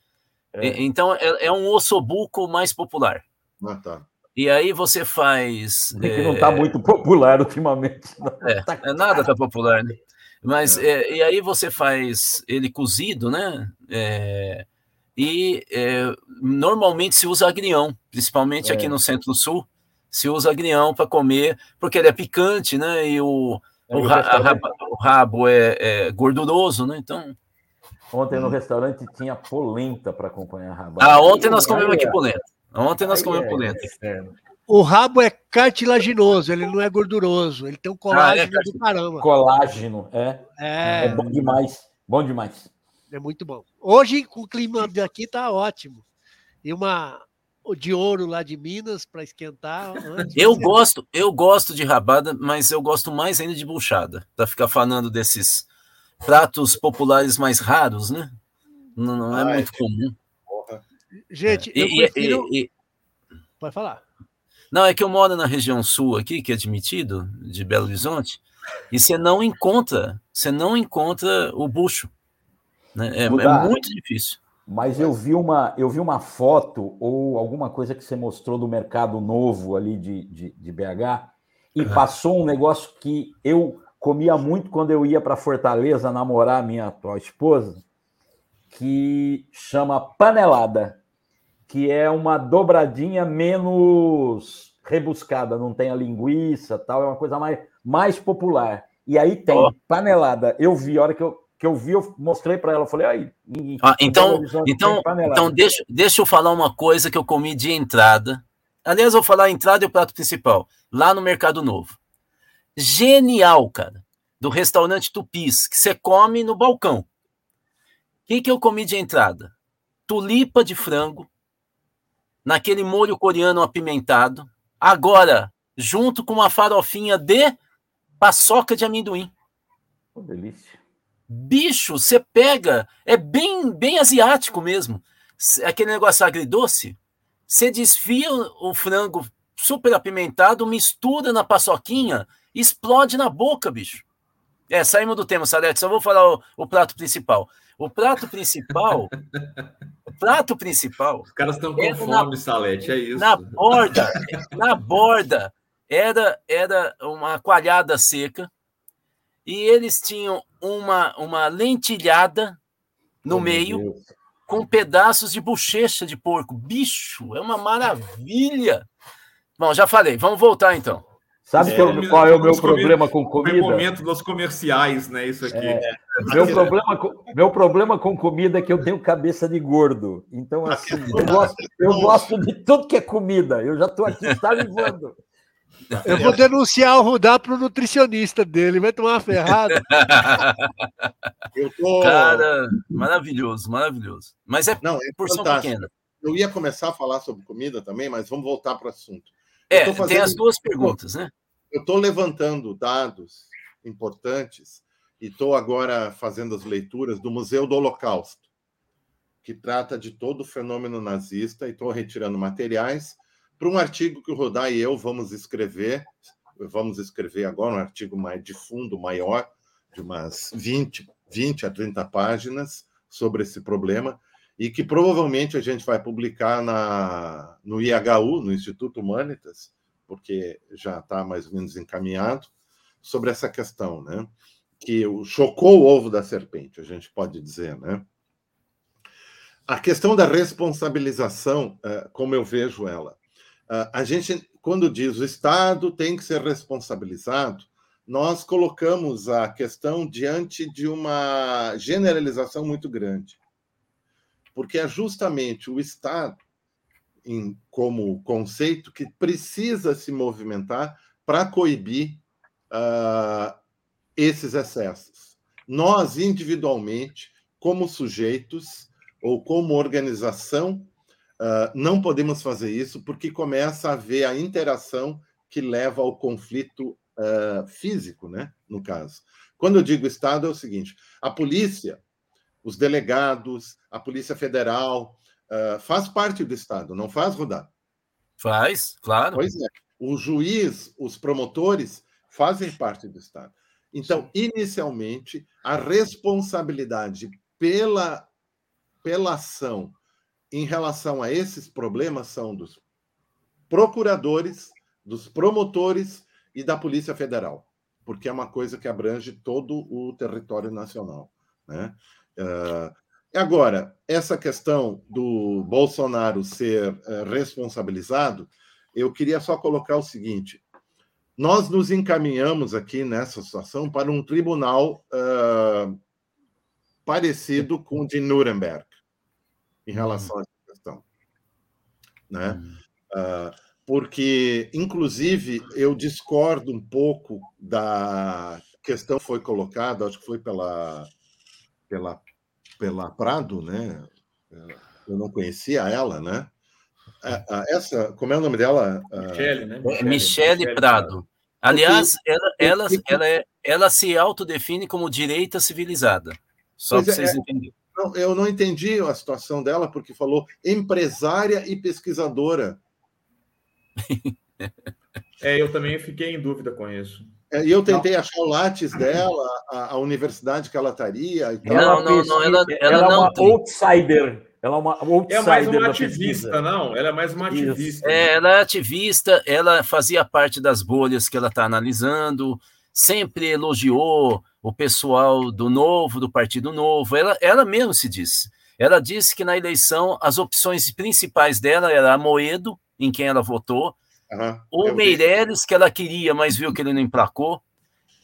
É. então é, é, um ossobuco mais popular. Ah, tá. E aí você faz. É que não está muito popular ultimamente. É, tá... é, nada está popular, né? Mas é. é. e aí você faz ele cozido, né? É, e normalmente se usa agrião, principalmente aqui no centro-sul, se usa agrião para comer, porque ele é picante, né? E o, o, ra o rabo é, é, gorduroso, né? Então. Ontem no restaurante tinha polenta para acompanhar a rabada. Ah, ontem nós comemos aqui polenta. Ontem nós comemos é, polenta. É. O rabo é cartilaginoso, ele não é gorduroso, ele tem um colágeno ah, é do caramba. Colágeno, é. é. É bom demais, bom demais. É muito bom. Hoje, com o clima daqui, tá ótimo. E uma, de ouro lá de Minas para esquentar. eu gosto, eu gosto de rabada, mas eu gosto mais ainda de buchada, para ficar falando desses pratos populares mais raros, né? Não, não é Ai, muito comum. Porra. Gente, é. eu e, prefiro... e, e, Pode falar. Não, é que eu moro na região sul aqui, que é admitido, de Belo Horizonte, e você não encontra, você não encontra o bucho. Né? É, é muito difícil. Mas eu vi uma, eu vi uma foto ou alguma coisa que você mostrou do mercado novo ali de, de, de BH e uhum. passou um negócio que eu comia muito quando eu ia para Fortaleza namorar minha atual esposa, que chama panelada, que é uma dobradinha menos rebuscada, não tem a linguiça, tal, é uma coisa mais, mais popular. E aí tem oh. panelada. Eu vi, a hora que eu que eu vi, eu mostrei para ela. Falei, aí. Ah, então, então, então deixa, deixa eu falar uma coisa que eu comi de entrada. Aliás, eu vou falar a entrada e o prato principal, lá no Mercado Novo. Genial, cara. Do restaurante Tupis, que você come no balcão. O que, que eu comi de entrada? Tulipa de frango, naquele molho coreano apimentado. Agora, junto com uma farofinha de paçoca de amendoim. Oh, delícia. Bicho, você pega, é bem, bem asiático mesmo. Aquele negócio agridoce. Você desfia o frango super apimentado, mistura na paçoquinha, explode na boca, bicho. É, saímos do tema, Salete, só vou falar o, o prato principal. O prato principal. o prato principal. Os caras estão com fome, na, Salete, é isso. Na borda, na borda, era, era uma coalhada seca. E eles tinham uma, uma lentilhada no oh, meio, com pedaços de bochecha de porco. Bicho, é uma maravilha. Bom, já falei, vamos voltar então. Sabe é, qual é o meu problema com comida? É o momento dos comerciais, né? Isso aqui. É, meu, problema com, meu problema com comida é que eu tenho cabeça de gordo. Então, assim, eu gosto, eu gosto de tudo que é comida. Eu já estou aqui salivando. Eu vou denunciar o Rudá para o nutricionista dele, vai tomar uma ferrada. Tô... Cara, maravilhoso, maravilhoso. Mas é, Não, é porção fantástico. pequena. Eu ia começar a falar sobre comida também, mas vamos voltar para o assunto. É, fazendo... tem as duas perguntas, né? Eu estou levantando dados importantes e estou agora fazendo as leituras do Museu do Holocausto, que trata de todo o fenômeno nazista, e estou retirando materiais para um artigo que o Rodar e eu vamos escrever. Vamos escrever agora um artigo mais de fundo, maior, de umas 20, 20 a 30 páginas sobre esse problema, e que provavelmente a gente vai publicar na, no IHU, no Instituto Humanitas, porque já está mais ou menos encaminhado, sobre essa questão, né? Que chocou o ovo da serpente, a gente pode dizer, né? A questão da responsabilização, eh, como eu vejo ela, a gente, quando diz o Estado tem que ser responsabilizado, nós colocamos a questão diante de uma generalização muito grande. Porque é justamente o Estado em, como conceito que precisa se movimentar para coibir uh, esses excessos. Nós, individualmente, como sujeitos ou como organização, uh, não podemos fazer isso porque começa a haver a interação que leva ao conflito uh, físico, né? no caso. Quando eu digo Estado, é o seguinte: a polícia, os delegados, a Polícia Federal, uh, faz parte do Estado, não faz, Rodar? Faz, claro. Pois é. O juiz, os promotores fazem parte do Estado. Então, inicialmente, a responsabilidade pela, pela ação em relação a esses problemas são dos procuradores, dos promotores e da Polícia Federal, porque é uma coisa que abrange todo o território nacional. Né? Uh, Agora, essa questão do Bolsonaro ser uh, responsabilizado, eu queria só colocar o seguinte: nós nos encaminhamos aqui nessa situação para um tribunal uh, parecido com o de Nuremberg, em relação a essa questão. Né? Uh, porque, inclusive, eu discordo um pouco da questão que foi colocada, acho que foi pela, pela pela Prado, né? Eu não conhecia ela, né? Essa, como é o nome dela? Michele, né? Michele, Michele Prado. Aliás, ela, ela, ela, é, ela se autodefine como direita civilizada. Só para vocês é, entenderem. Não, eu não entendi a situação dela, porque falou empresária e pesquisadora. é, eu também fiquei em dúvida com isso. É, e eu tentei não. achar o látis dela, a, a, universidade que ela estaria. Não, ela não, não, ela, ela, ela é uma tem. outsider. Ela é uma outsider. É mais uma ativista, não? Ela é mais uma Isso. ativista. É, ela é ativista, ela fazia parte das bolhas que ela está analisando, sempre elogiou o pessoal do Novo, do Partido Novo. Ela, ela mesmo se disse. Ela disse que na eleição as opções principais dela era a Moedo, em quem ela votou, Uhum, ou Meirelles, que ela queria, mas viu que ele não emplacou.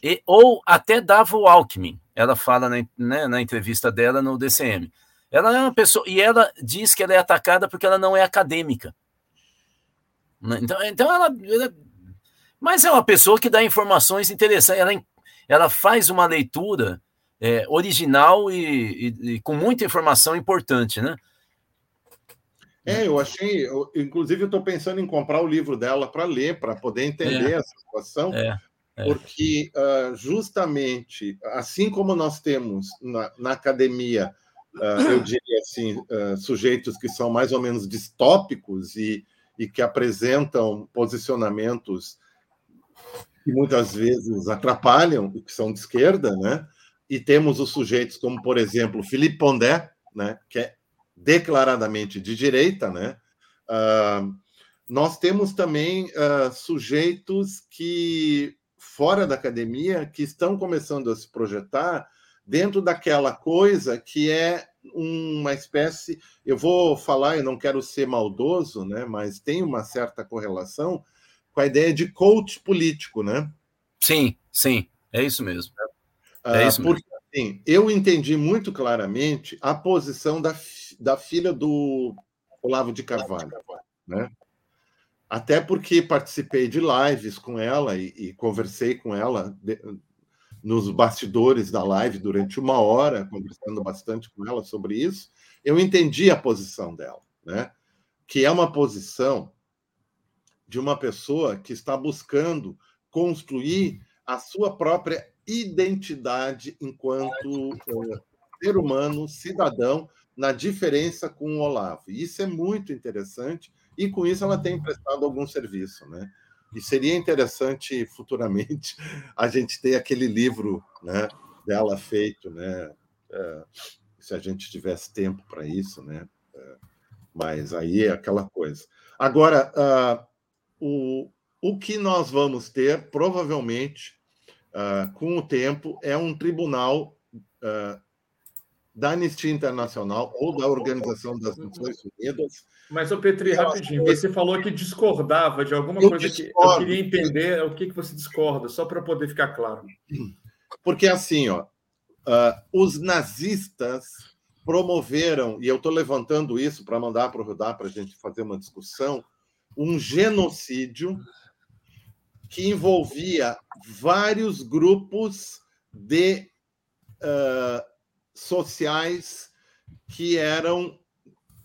E, ou até dava o Alckmin. ela fala na, né, na entrevista dela no DCM. Ela é uma pessoa, e ela diz que ela é atacada porque ela não é acadêmica. Né, então, então ela, ela mas é uma pessoa que dá informações interessantes. Ela, ela faz uma leitura é, original e, e, e, com muita informação importante, né? É, eu achei. Eu, inclusive, eu estou pensando em comprar o livro dela para ler, para poder entender é. essa situação, é, é. porque uh, justamente assim como nós temos na, na academia, uh, eu diria assim, uh, sujeitos que são mais ou menos distópicos e, e que apresentam posicionamentos que muitas vezes atrapalham, que são de esquerda, né? E temos os sujeitos como, por exemplo, Philippe Pondé, né? Que é declaradamente de direita, né? Uh, nós temos também uh, sujeitos que, fora da academia, que estão começando a se projetar dentro daquela coisa que é uma espécie. Eu vou falar, eu não quero ser maldoso, né? Mas tem uma certa correlação com a ideia de coach político, né? Sim, sim, é isso mesmo. É isso mesmo. Porque, assim, eu entendi muito claramente a posição da da filha do Olavo de Carvalho, né? Até porque participei de lives com ela e, e conversei com ela de, nos bastidores da live durante uma hora, conversando bastante com ela sobre isso. Eu entendi a posição dela, né? Que é uma posição de uma pessoa que está buscando construir a sua própria identidade enquanto uh, ser humano, cidadão, na diferença com o Olavo. E isso é muito interessante, e com isso ela tem prestado algum serviço, né? E seria interessante futuramente a gente ter aquele livro né, dela feito, né? É, se a gente tivesse tempo para isso, né? É, mas aí é aquela coisa. Agora, uh, o, o que nós vamos ter, provavelmente, uh, com o tempo, é um tribunal uh, da Anistia Internacional ou da Organização das Nações Unidas. Mas, o Petri, rapidinho, você falou que discordava de alguma eu coisa discordo. que eu queria entender o que, que você discorda, só para poder ficar claro. Porque assim, ó, uh, os nazistas promoveram, e eu estou levantando isso para mandar para o Rudá para a gente fazer uma discussão, um genocídio que envolvia vários grupos de uh, sociais que eram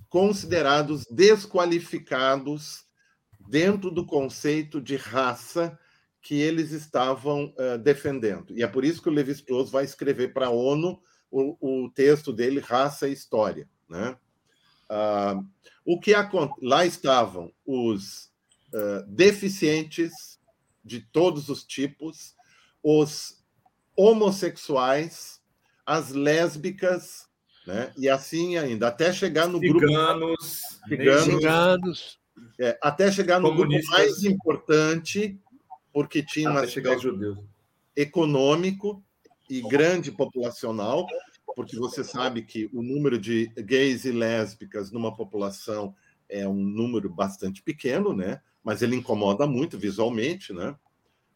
considerados desqualificados dentro do conceito de raça que eles estavam uh, defendendo. E é por isso que o Levi Strauss vai escrever para a ONU o, o, texto dele, Raça e História. Né? Uh, o que lá estavam os uh, deficientes de todos os tipos, os homossexuais, as lésbicas, né? E assim ainda, até chegar no ciganos, grupo ciganos, é, até chegar no grupo mais importante, porque tinha uma econômico e grande populacional, porque você sabe que o número de gays e lésbicas numa população é um número bastante pequeno, né? Mas ele incomoda muito visualmente, né?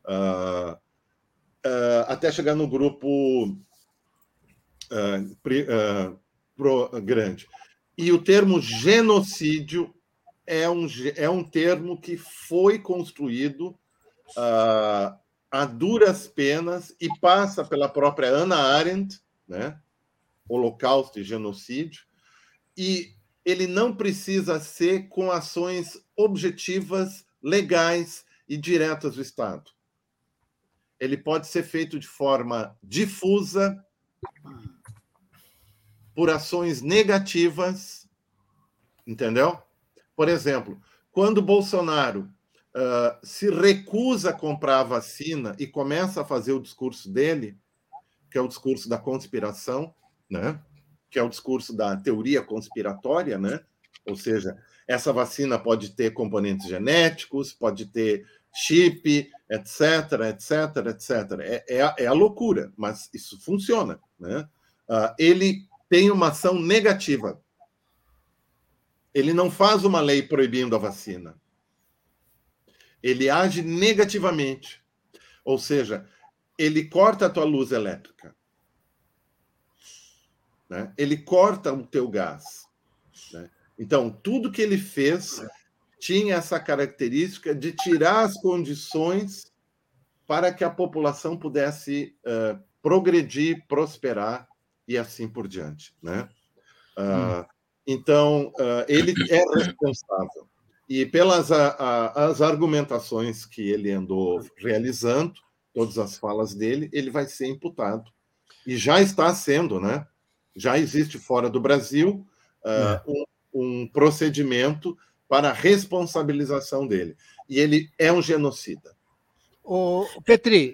Uh, uh, até chegar no grupo uh, pro, grande. E o termo genocídio é um, é um termo que foi construído a duras penas e passa pela própria Ana Arendt, né? Holocausto e genocídio, e ele não precisa ser com ações objetivas, legais e diretas do Estado. Ele pode ser feito de forma difusa, por ações negativas, entendeu? Por exemplo, quando Bolsonaro uh, se recusa a comprar a vacina e começa a fazer o discurso dele, que é o discurso da conspiração, né? que é o discurso da teoria conspiratória, né? ou seja, essa vacina pode ter componentes genéticos, pode ter chip, etc, etc, etc. É, é, a, é a loucura, mas isso funciona. Né? Uh, ele tem uma ação negativa. Ele não faz uma lei proibindo a vacina. Ele age negativamente. Ou seja, ele corta a tua luz elétrica. Né? ele corta o teu gás. Né? Então, tudo que ele fez tinha essa característica de tirar as condições para que a população pudesse uh, progredir, prosperar e assim por diante. Né? Uh, hum. Então, uh, ele é responsável. E pelas a, a, as argumentações que ele andou realizando, todas as falas dele, ele vai ser imputado. E já está sendo, né? Já existe fora do Brasil uh, um, um procedimento para a responsabilização dele. E ele é um genocida. Ô, Petri,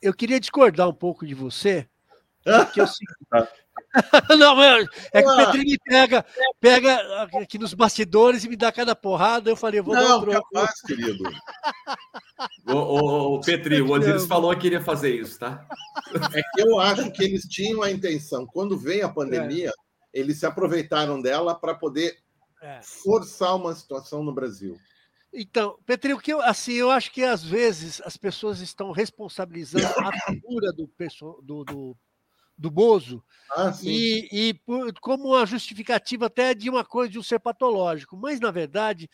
eu queria discordar um pouco de você, porque eu, Não, é, é que o Petri me pega, pega aqui nos bastidores e me dá cada porrada. Eu falei, eu vou não, dar um troco. Capaz, querido. o, o, o Petri, o Osiris falou que iria fazer isso, tá? É que eu acho que eles tinham a intenção. Quando veio a pandemia, é. eles se aproveitaram dela para poder é. forçar uma situação no Brasil. Então, Petri, o que eu, assim, eu acho que às vezes as pessoas estão responsabilizando a figura do, do, do do Bozo, ah, e, e por, como uma justificativa até de uma coisa de um ser patológico. Mas, na verdade,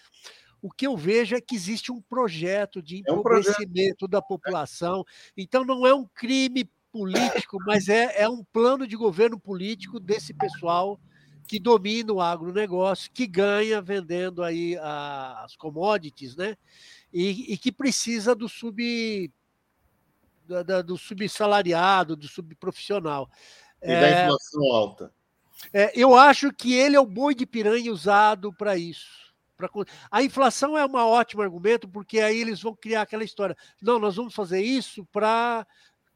o que eu vejo é que existe um projeto de empobrecimento é um da população. Então, não é um crime político, mas é, é um plano de governo político desse pessoal que domina o agronegócio, que ganha vendendo aí as commodities, né? E, e que precisa do sub da, da, do subsalariado, do subprofissional. E é, da inflação alta. É, eu acho que ele é o boi de piranha usado para isso. Pra... A inflação é um ótimo argumento, porque aí eles vão criar aquela história. Não, nós vamos fazer isso para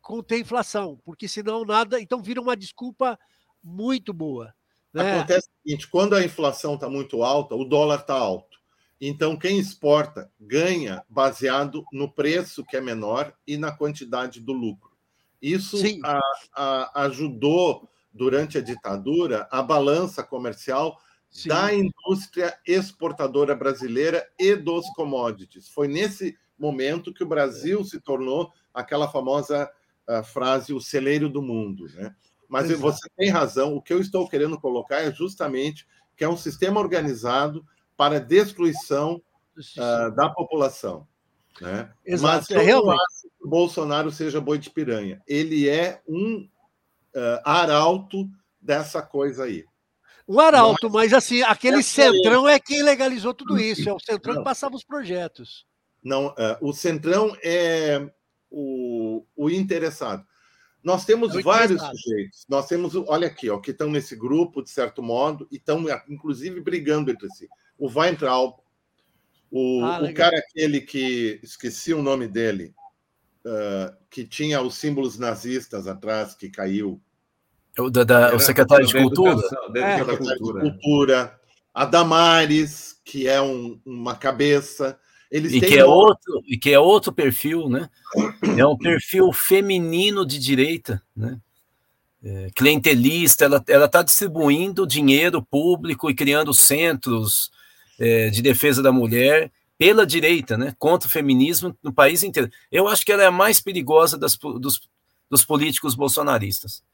conter a inflação, porque senão nada. Então vira uma desculpa muito boa. Né? Acontece o seguinte: quando a inflação está muito alta, o dólar está alto. Então, quem exporta ganha baseado no preço que é menor e na quantidade do lucro. Isso a, a, ajudou, durante a ditadura, a balança comercial Sim. da indústria exportadora brasileira e dos commodities. Foi nesse momento que o Brasil se tornou aquela famosa uh, frase, o celeiro do mundo. Né? Mas Exato. você tem razão, o que eu estou querendo colocar é justamente que é um sistema organizado para destruição uh, da população. Né? Exato. Mas eu é, não acho que o Bolsonaro seja boi de piranha. Ele é um uh, arauto dessa coisa aí. O arauto, mas, mas assim, aquele é centrão é quem legalizou tudo isso. É o centrão não. que passava os projetos. Não, uh, o centrão é o, o interessado. Nós temos vários sujeitos. Nós temos, olha aqui, ó, que estão nesse grupo, de certo modo, e estão, inclusive, brigando entre si o Weintraub, o, ah, o cara aquele que esqueci o nome dele, uh, que tinha os símbolos nazistas atrás, que caiu. O, da, da, o secretário de Cultura? É. Da cultura. cultura. A Damares, que é um, uma cabeça. Eles e, que é outro, e que é outro perfil, né? É um perfil feminino de direita, né? É, clientelista, ela está distribuindo dinheiro público e criando centros é, de defesa da mulher pela direita, né, contra o feminismo no país inteiro. Eu acho que ela é a mais perigosa das, dos, dos políticos bolsonaristas.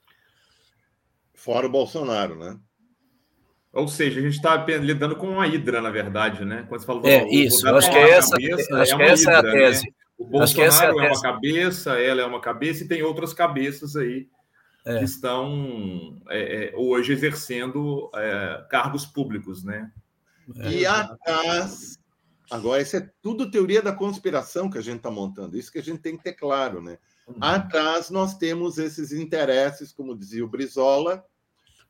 Fora o Bolsonaro, né? Ou seja, a gente está lidando com uma hidra, na verdade, né? Quando você fala, é, isso, eu acho que é essa, cabeça, acho é que essa hidra, é a né? tese. Né? O Bolsonaro é, é, uma cabeça, ela é uma cabeça, e tem outras cabeças aí é. que estão é, é hoje exercendo é, cargos públicos, né? É, e atrás, agora, isso é tudo teoria da conspiração que a gente está montando, isso que a gente tem que ter claro, né? Uhum. Atrás nós temos esses interesses, como dizia o Brizola,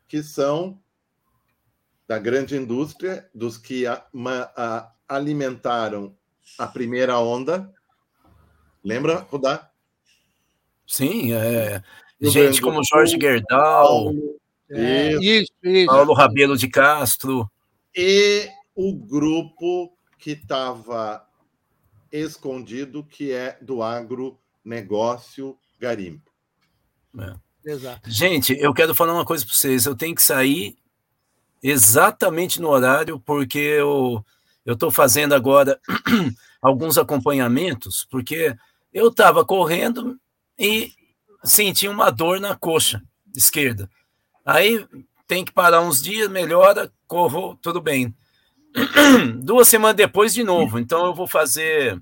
que são da grande indústria, dos que a, a, alimentaram a primeira onda. Lembra, Rudá? Sim, é. gente como Jorge Gerdau, é, isso, isso. Paulo Rabelo de Castro e o grupo que estava escondido, que é do agronegócio garimpo. É. Exato. Gente, eu quero falar uma coisa para vocês. Eu tenho que sair exatamente no horário, porque eu estou fazendo agora alguns acompanhamentos, porque eu estava correndo e senti uma dor na coxa esquerda. Aí tem que parar uns dias, melhora, corro, tudo bem. Duas semanas depois, de novo. Então eu vou fazer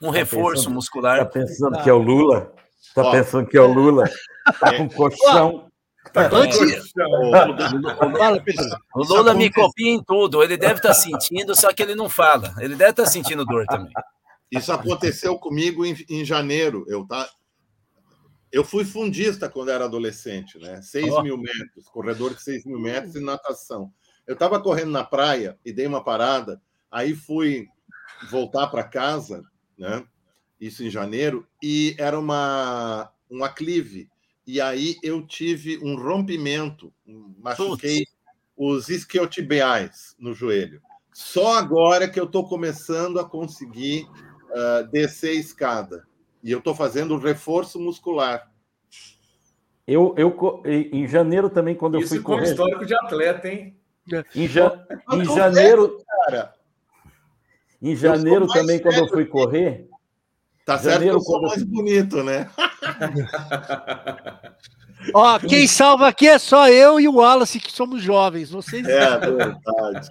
um Tá reforço pensando- muscular. Tá pensando que é o Lula? Tá Ó. pensando que é o Lula? Tá com colchão. Tá com Antes-. O Lula me copia em tudo. Ele deve estar sentindo, só que ele não fala. Ele deve estar sentindo dor também. Isso aconteceu comigo em, em janeiro. Eu, tá, eu fui fundista quando era adolescente, né? 6 Ó. mil metros, corredor de 6 mil metros e natação. Eu estava correndo na praia e dei uma parada, aí fui voltar para casa, né? Isso em janeiro, e era uma, um aclive. E aí eu tive um rompimento, machuquei os isquiotibiais no joelho. Só agora que eu estou começando a conseguir ah, descer a escada. E eu estou fazendo reforço muscular. Eu, eu, co- em janeiro também, quando eu fui Isso com correr. histórico de atleta, hein? Em, ja- em janeiro, Cara, em janeiro também, quando eu fui que- correr, tá certo que Janeiro, eu sou quando- mais bonito, né? Ó, quem salva aqui é só eu e o Wallace, que somos jovens. Vocês. É verdade.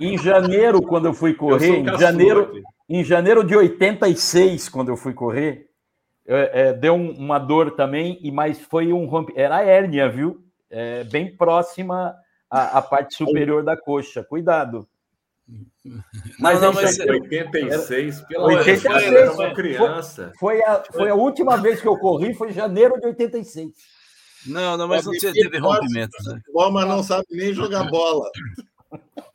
em janeiro, quando eu fui Eu correr, sou em janeiro, em janeiro de 86, quando eu fui correr, é, é, deu um- uma dor também, e mas foi um rompe... Era a hérnia, viu? É, bem próxima à, à parte superior da coxa. Cuidado. Mas não, em mas janeiro- 86, pelo 86, amor de Deus, era uma foi- criança. foi, a, foi a última vez que eu corri, foi em janeiro de 86. Não, não, mas não teve rompimento. Né? Futebol, mas não sabe nem jogar bola.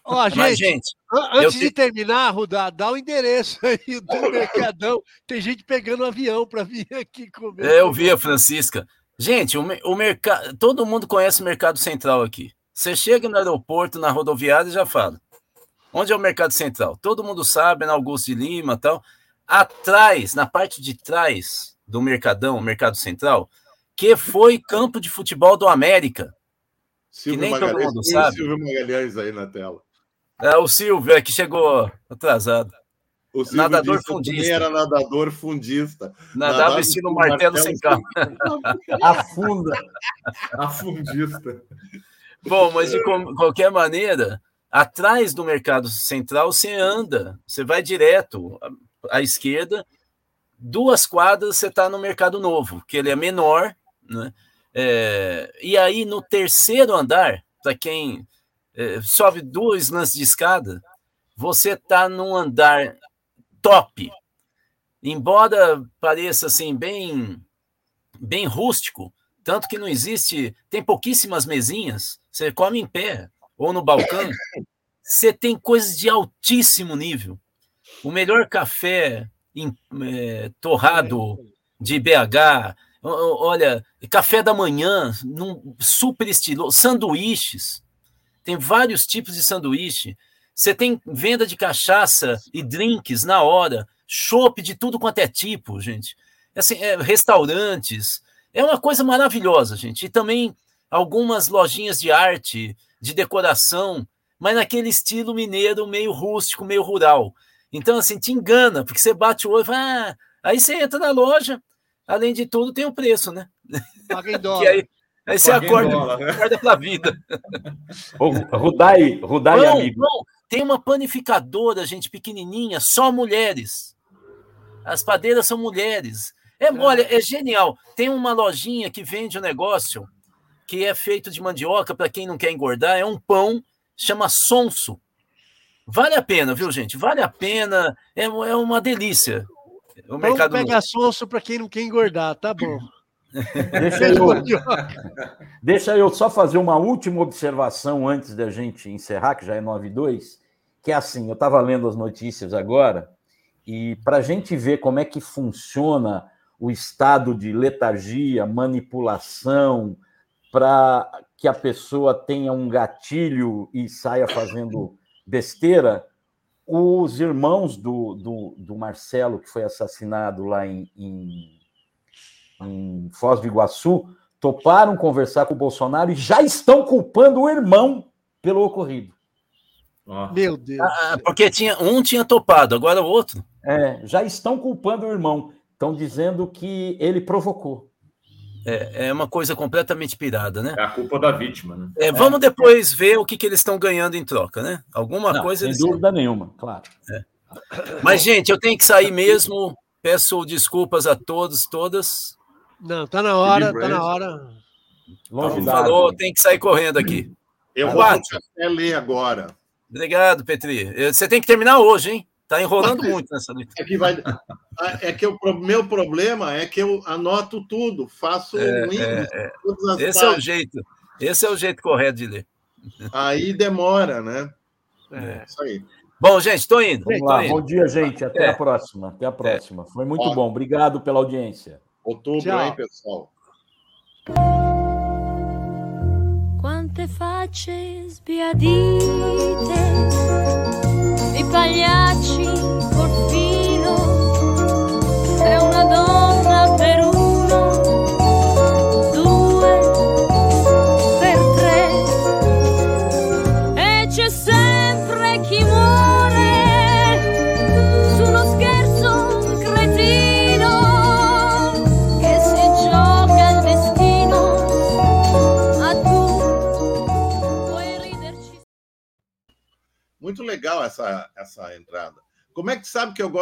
Ó, Mas, gente, gente, antes de terminar, Rudá, dá o endereço aí do Mercadão. Tem gente pegando avião para vir aqui comer. é, eu vi a Francisca. Gente, o, o mercado. Todo mundo conhece o Mercado Central aqui. Você chega no aeroporto, na rodoviária e já fala. Onde é o Mercado Central? Todo mundo sabe, na Augusto de Lima e tal. Atrás, na parte de trás do Mercadão, Mercado Central, que foi campo de futebol do América. Silvio nem todo Magalhães, mundo põe o sabe. Silvio Magalhães aí na tela. É o Silvio, é que chegou atrasado. O Silvio Nadador que fundista. era nadador fundista. Nadava Nadava vestindo com um martelo sem carro. Afunda. A fundista. Bom, mas de qualquer maneira, atrás do mercado central você anda, você vai direto à, à esquerda, duas quadras você está no mercado novo, que ele é menor, né? É, e aí no terceiro andar, para quem é, sobe dois lances de escada, você está num andar top. Embora pareça assim bem bem rústico, tanto que não existe, tem pouquíssimas mesinhas, você come em pé ou no balcão, você tem coisas de altíssimo nível. O melhor café em, eh, torrado de BH, olha, café da manhã, num super estilo, sanduíches, tem vários tipos de sanduíche. Você tem venda de cachaça e drinks na hora, chopp de tudo quanto é tipo, gente. Assim, é, restaurantes, é uma coisa maravilhosa, gente. E também algumas lojinhas de arte, de decoração, mas naquele estilo mineiro meio rústico, meio rural. Então, assim, te engana, porque você bate o olho e fala, ah, aí você entra na loja, além de tudo, tem o preço, né? Paga em Que dólar. aí, aí você acorda, dólar, acorda pra vida. Rudai, Rudai, Não, amigo. não, tem uma panificadora, gente, pequenininha, só mulheres. As padeiras são mulheres. É, olha, é genial. Tem uma lojinha que vende um negócio que é feito de mandioca, para quem não quer engordar, é um pão, chama sonso. Vale a pena, viu, gente? Vale a pena. É, é uma delícia. O Vamos mercado pegar sonso para quem não quer engordar, tá bom. Deixa eu, deixa eu só fazer uma última observação antes da gente encerrar, que já é 9 e 2, que é assim, eu estava lendo as notícias agora, e para a gente ver como é que funciona o estado de letargia, manipulação, para que a pessoa tenha um gatilho e saia fazendo besteira, os irmãos do, do, do Marcelo, que foi assassinado lá em, em em Foz do Iguaçu, toparam conversar com o Bolsonaro e já estão culpando o irmão pelo ocorrido. Meu Deus. Ah, porque tinha, um tinha topado, agora o outro. É, já estão culpando o irmão. Estão dizendo que ele provocou. É, é uma coisa completamente pirada, né? É a culpa da vítima, né? É, vamos depois ver o que, que eles estão ganhando em troca, né? Alguma Não, coisa sem eles. dúvida nenhuma, claro. Mas, gente, eu tenho que sair mesmo. Peço desculpas a todos, todas. Não, tá na hora, tá na Brandt. hora. Longe Então, da falou, tem que sair correndo aqui. Eu Vai vou ler agora. Obrigado, Petri. Eh, Você tem que terminar hoje, hein? Tá enrolando muito nessa noite. É que, vai... É que o meu problema é que eu anoto tudo, faço um índice, todas as Esse é o jeito. Esse é o jeito correto de ler. Aí demora, né? É. Isso aí. Bom, gente, tô indo. Lá, indo. bom dia, gente. Até É. a próxima. Até a próxima. Foi muito Ó. bom. Obrigado pela audiência. Outubro, Tchau. hein, pessoal? Quante facce sbiadite pagliacci col filo, se una donna per un legal essa, essa entrada. Como é que sabe que eu gosto?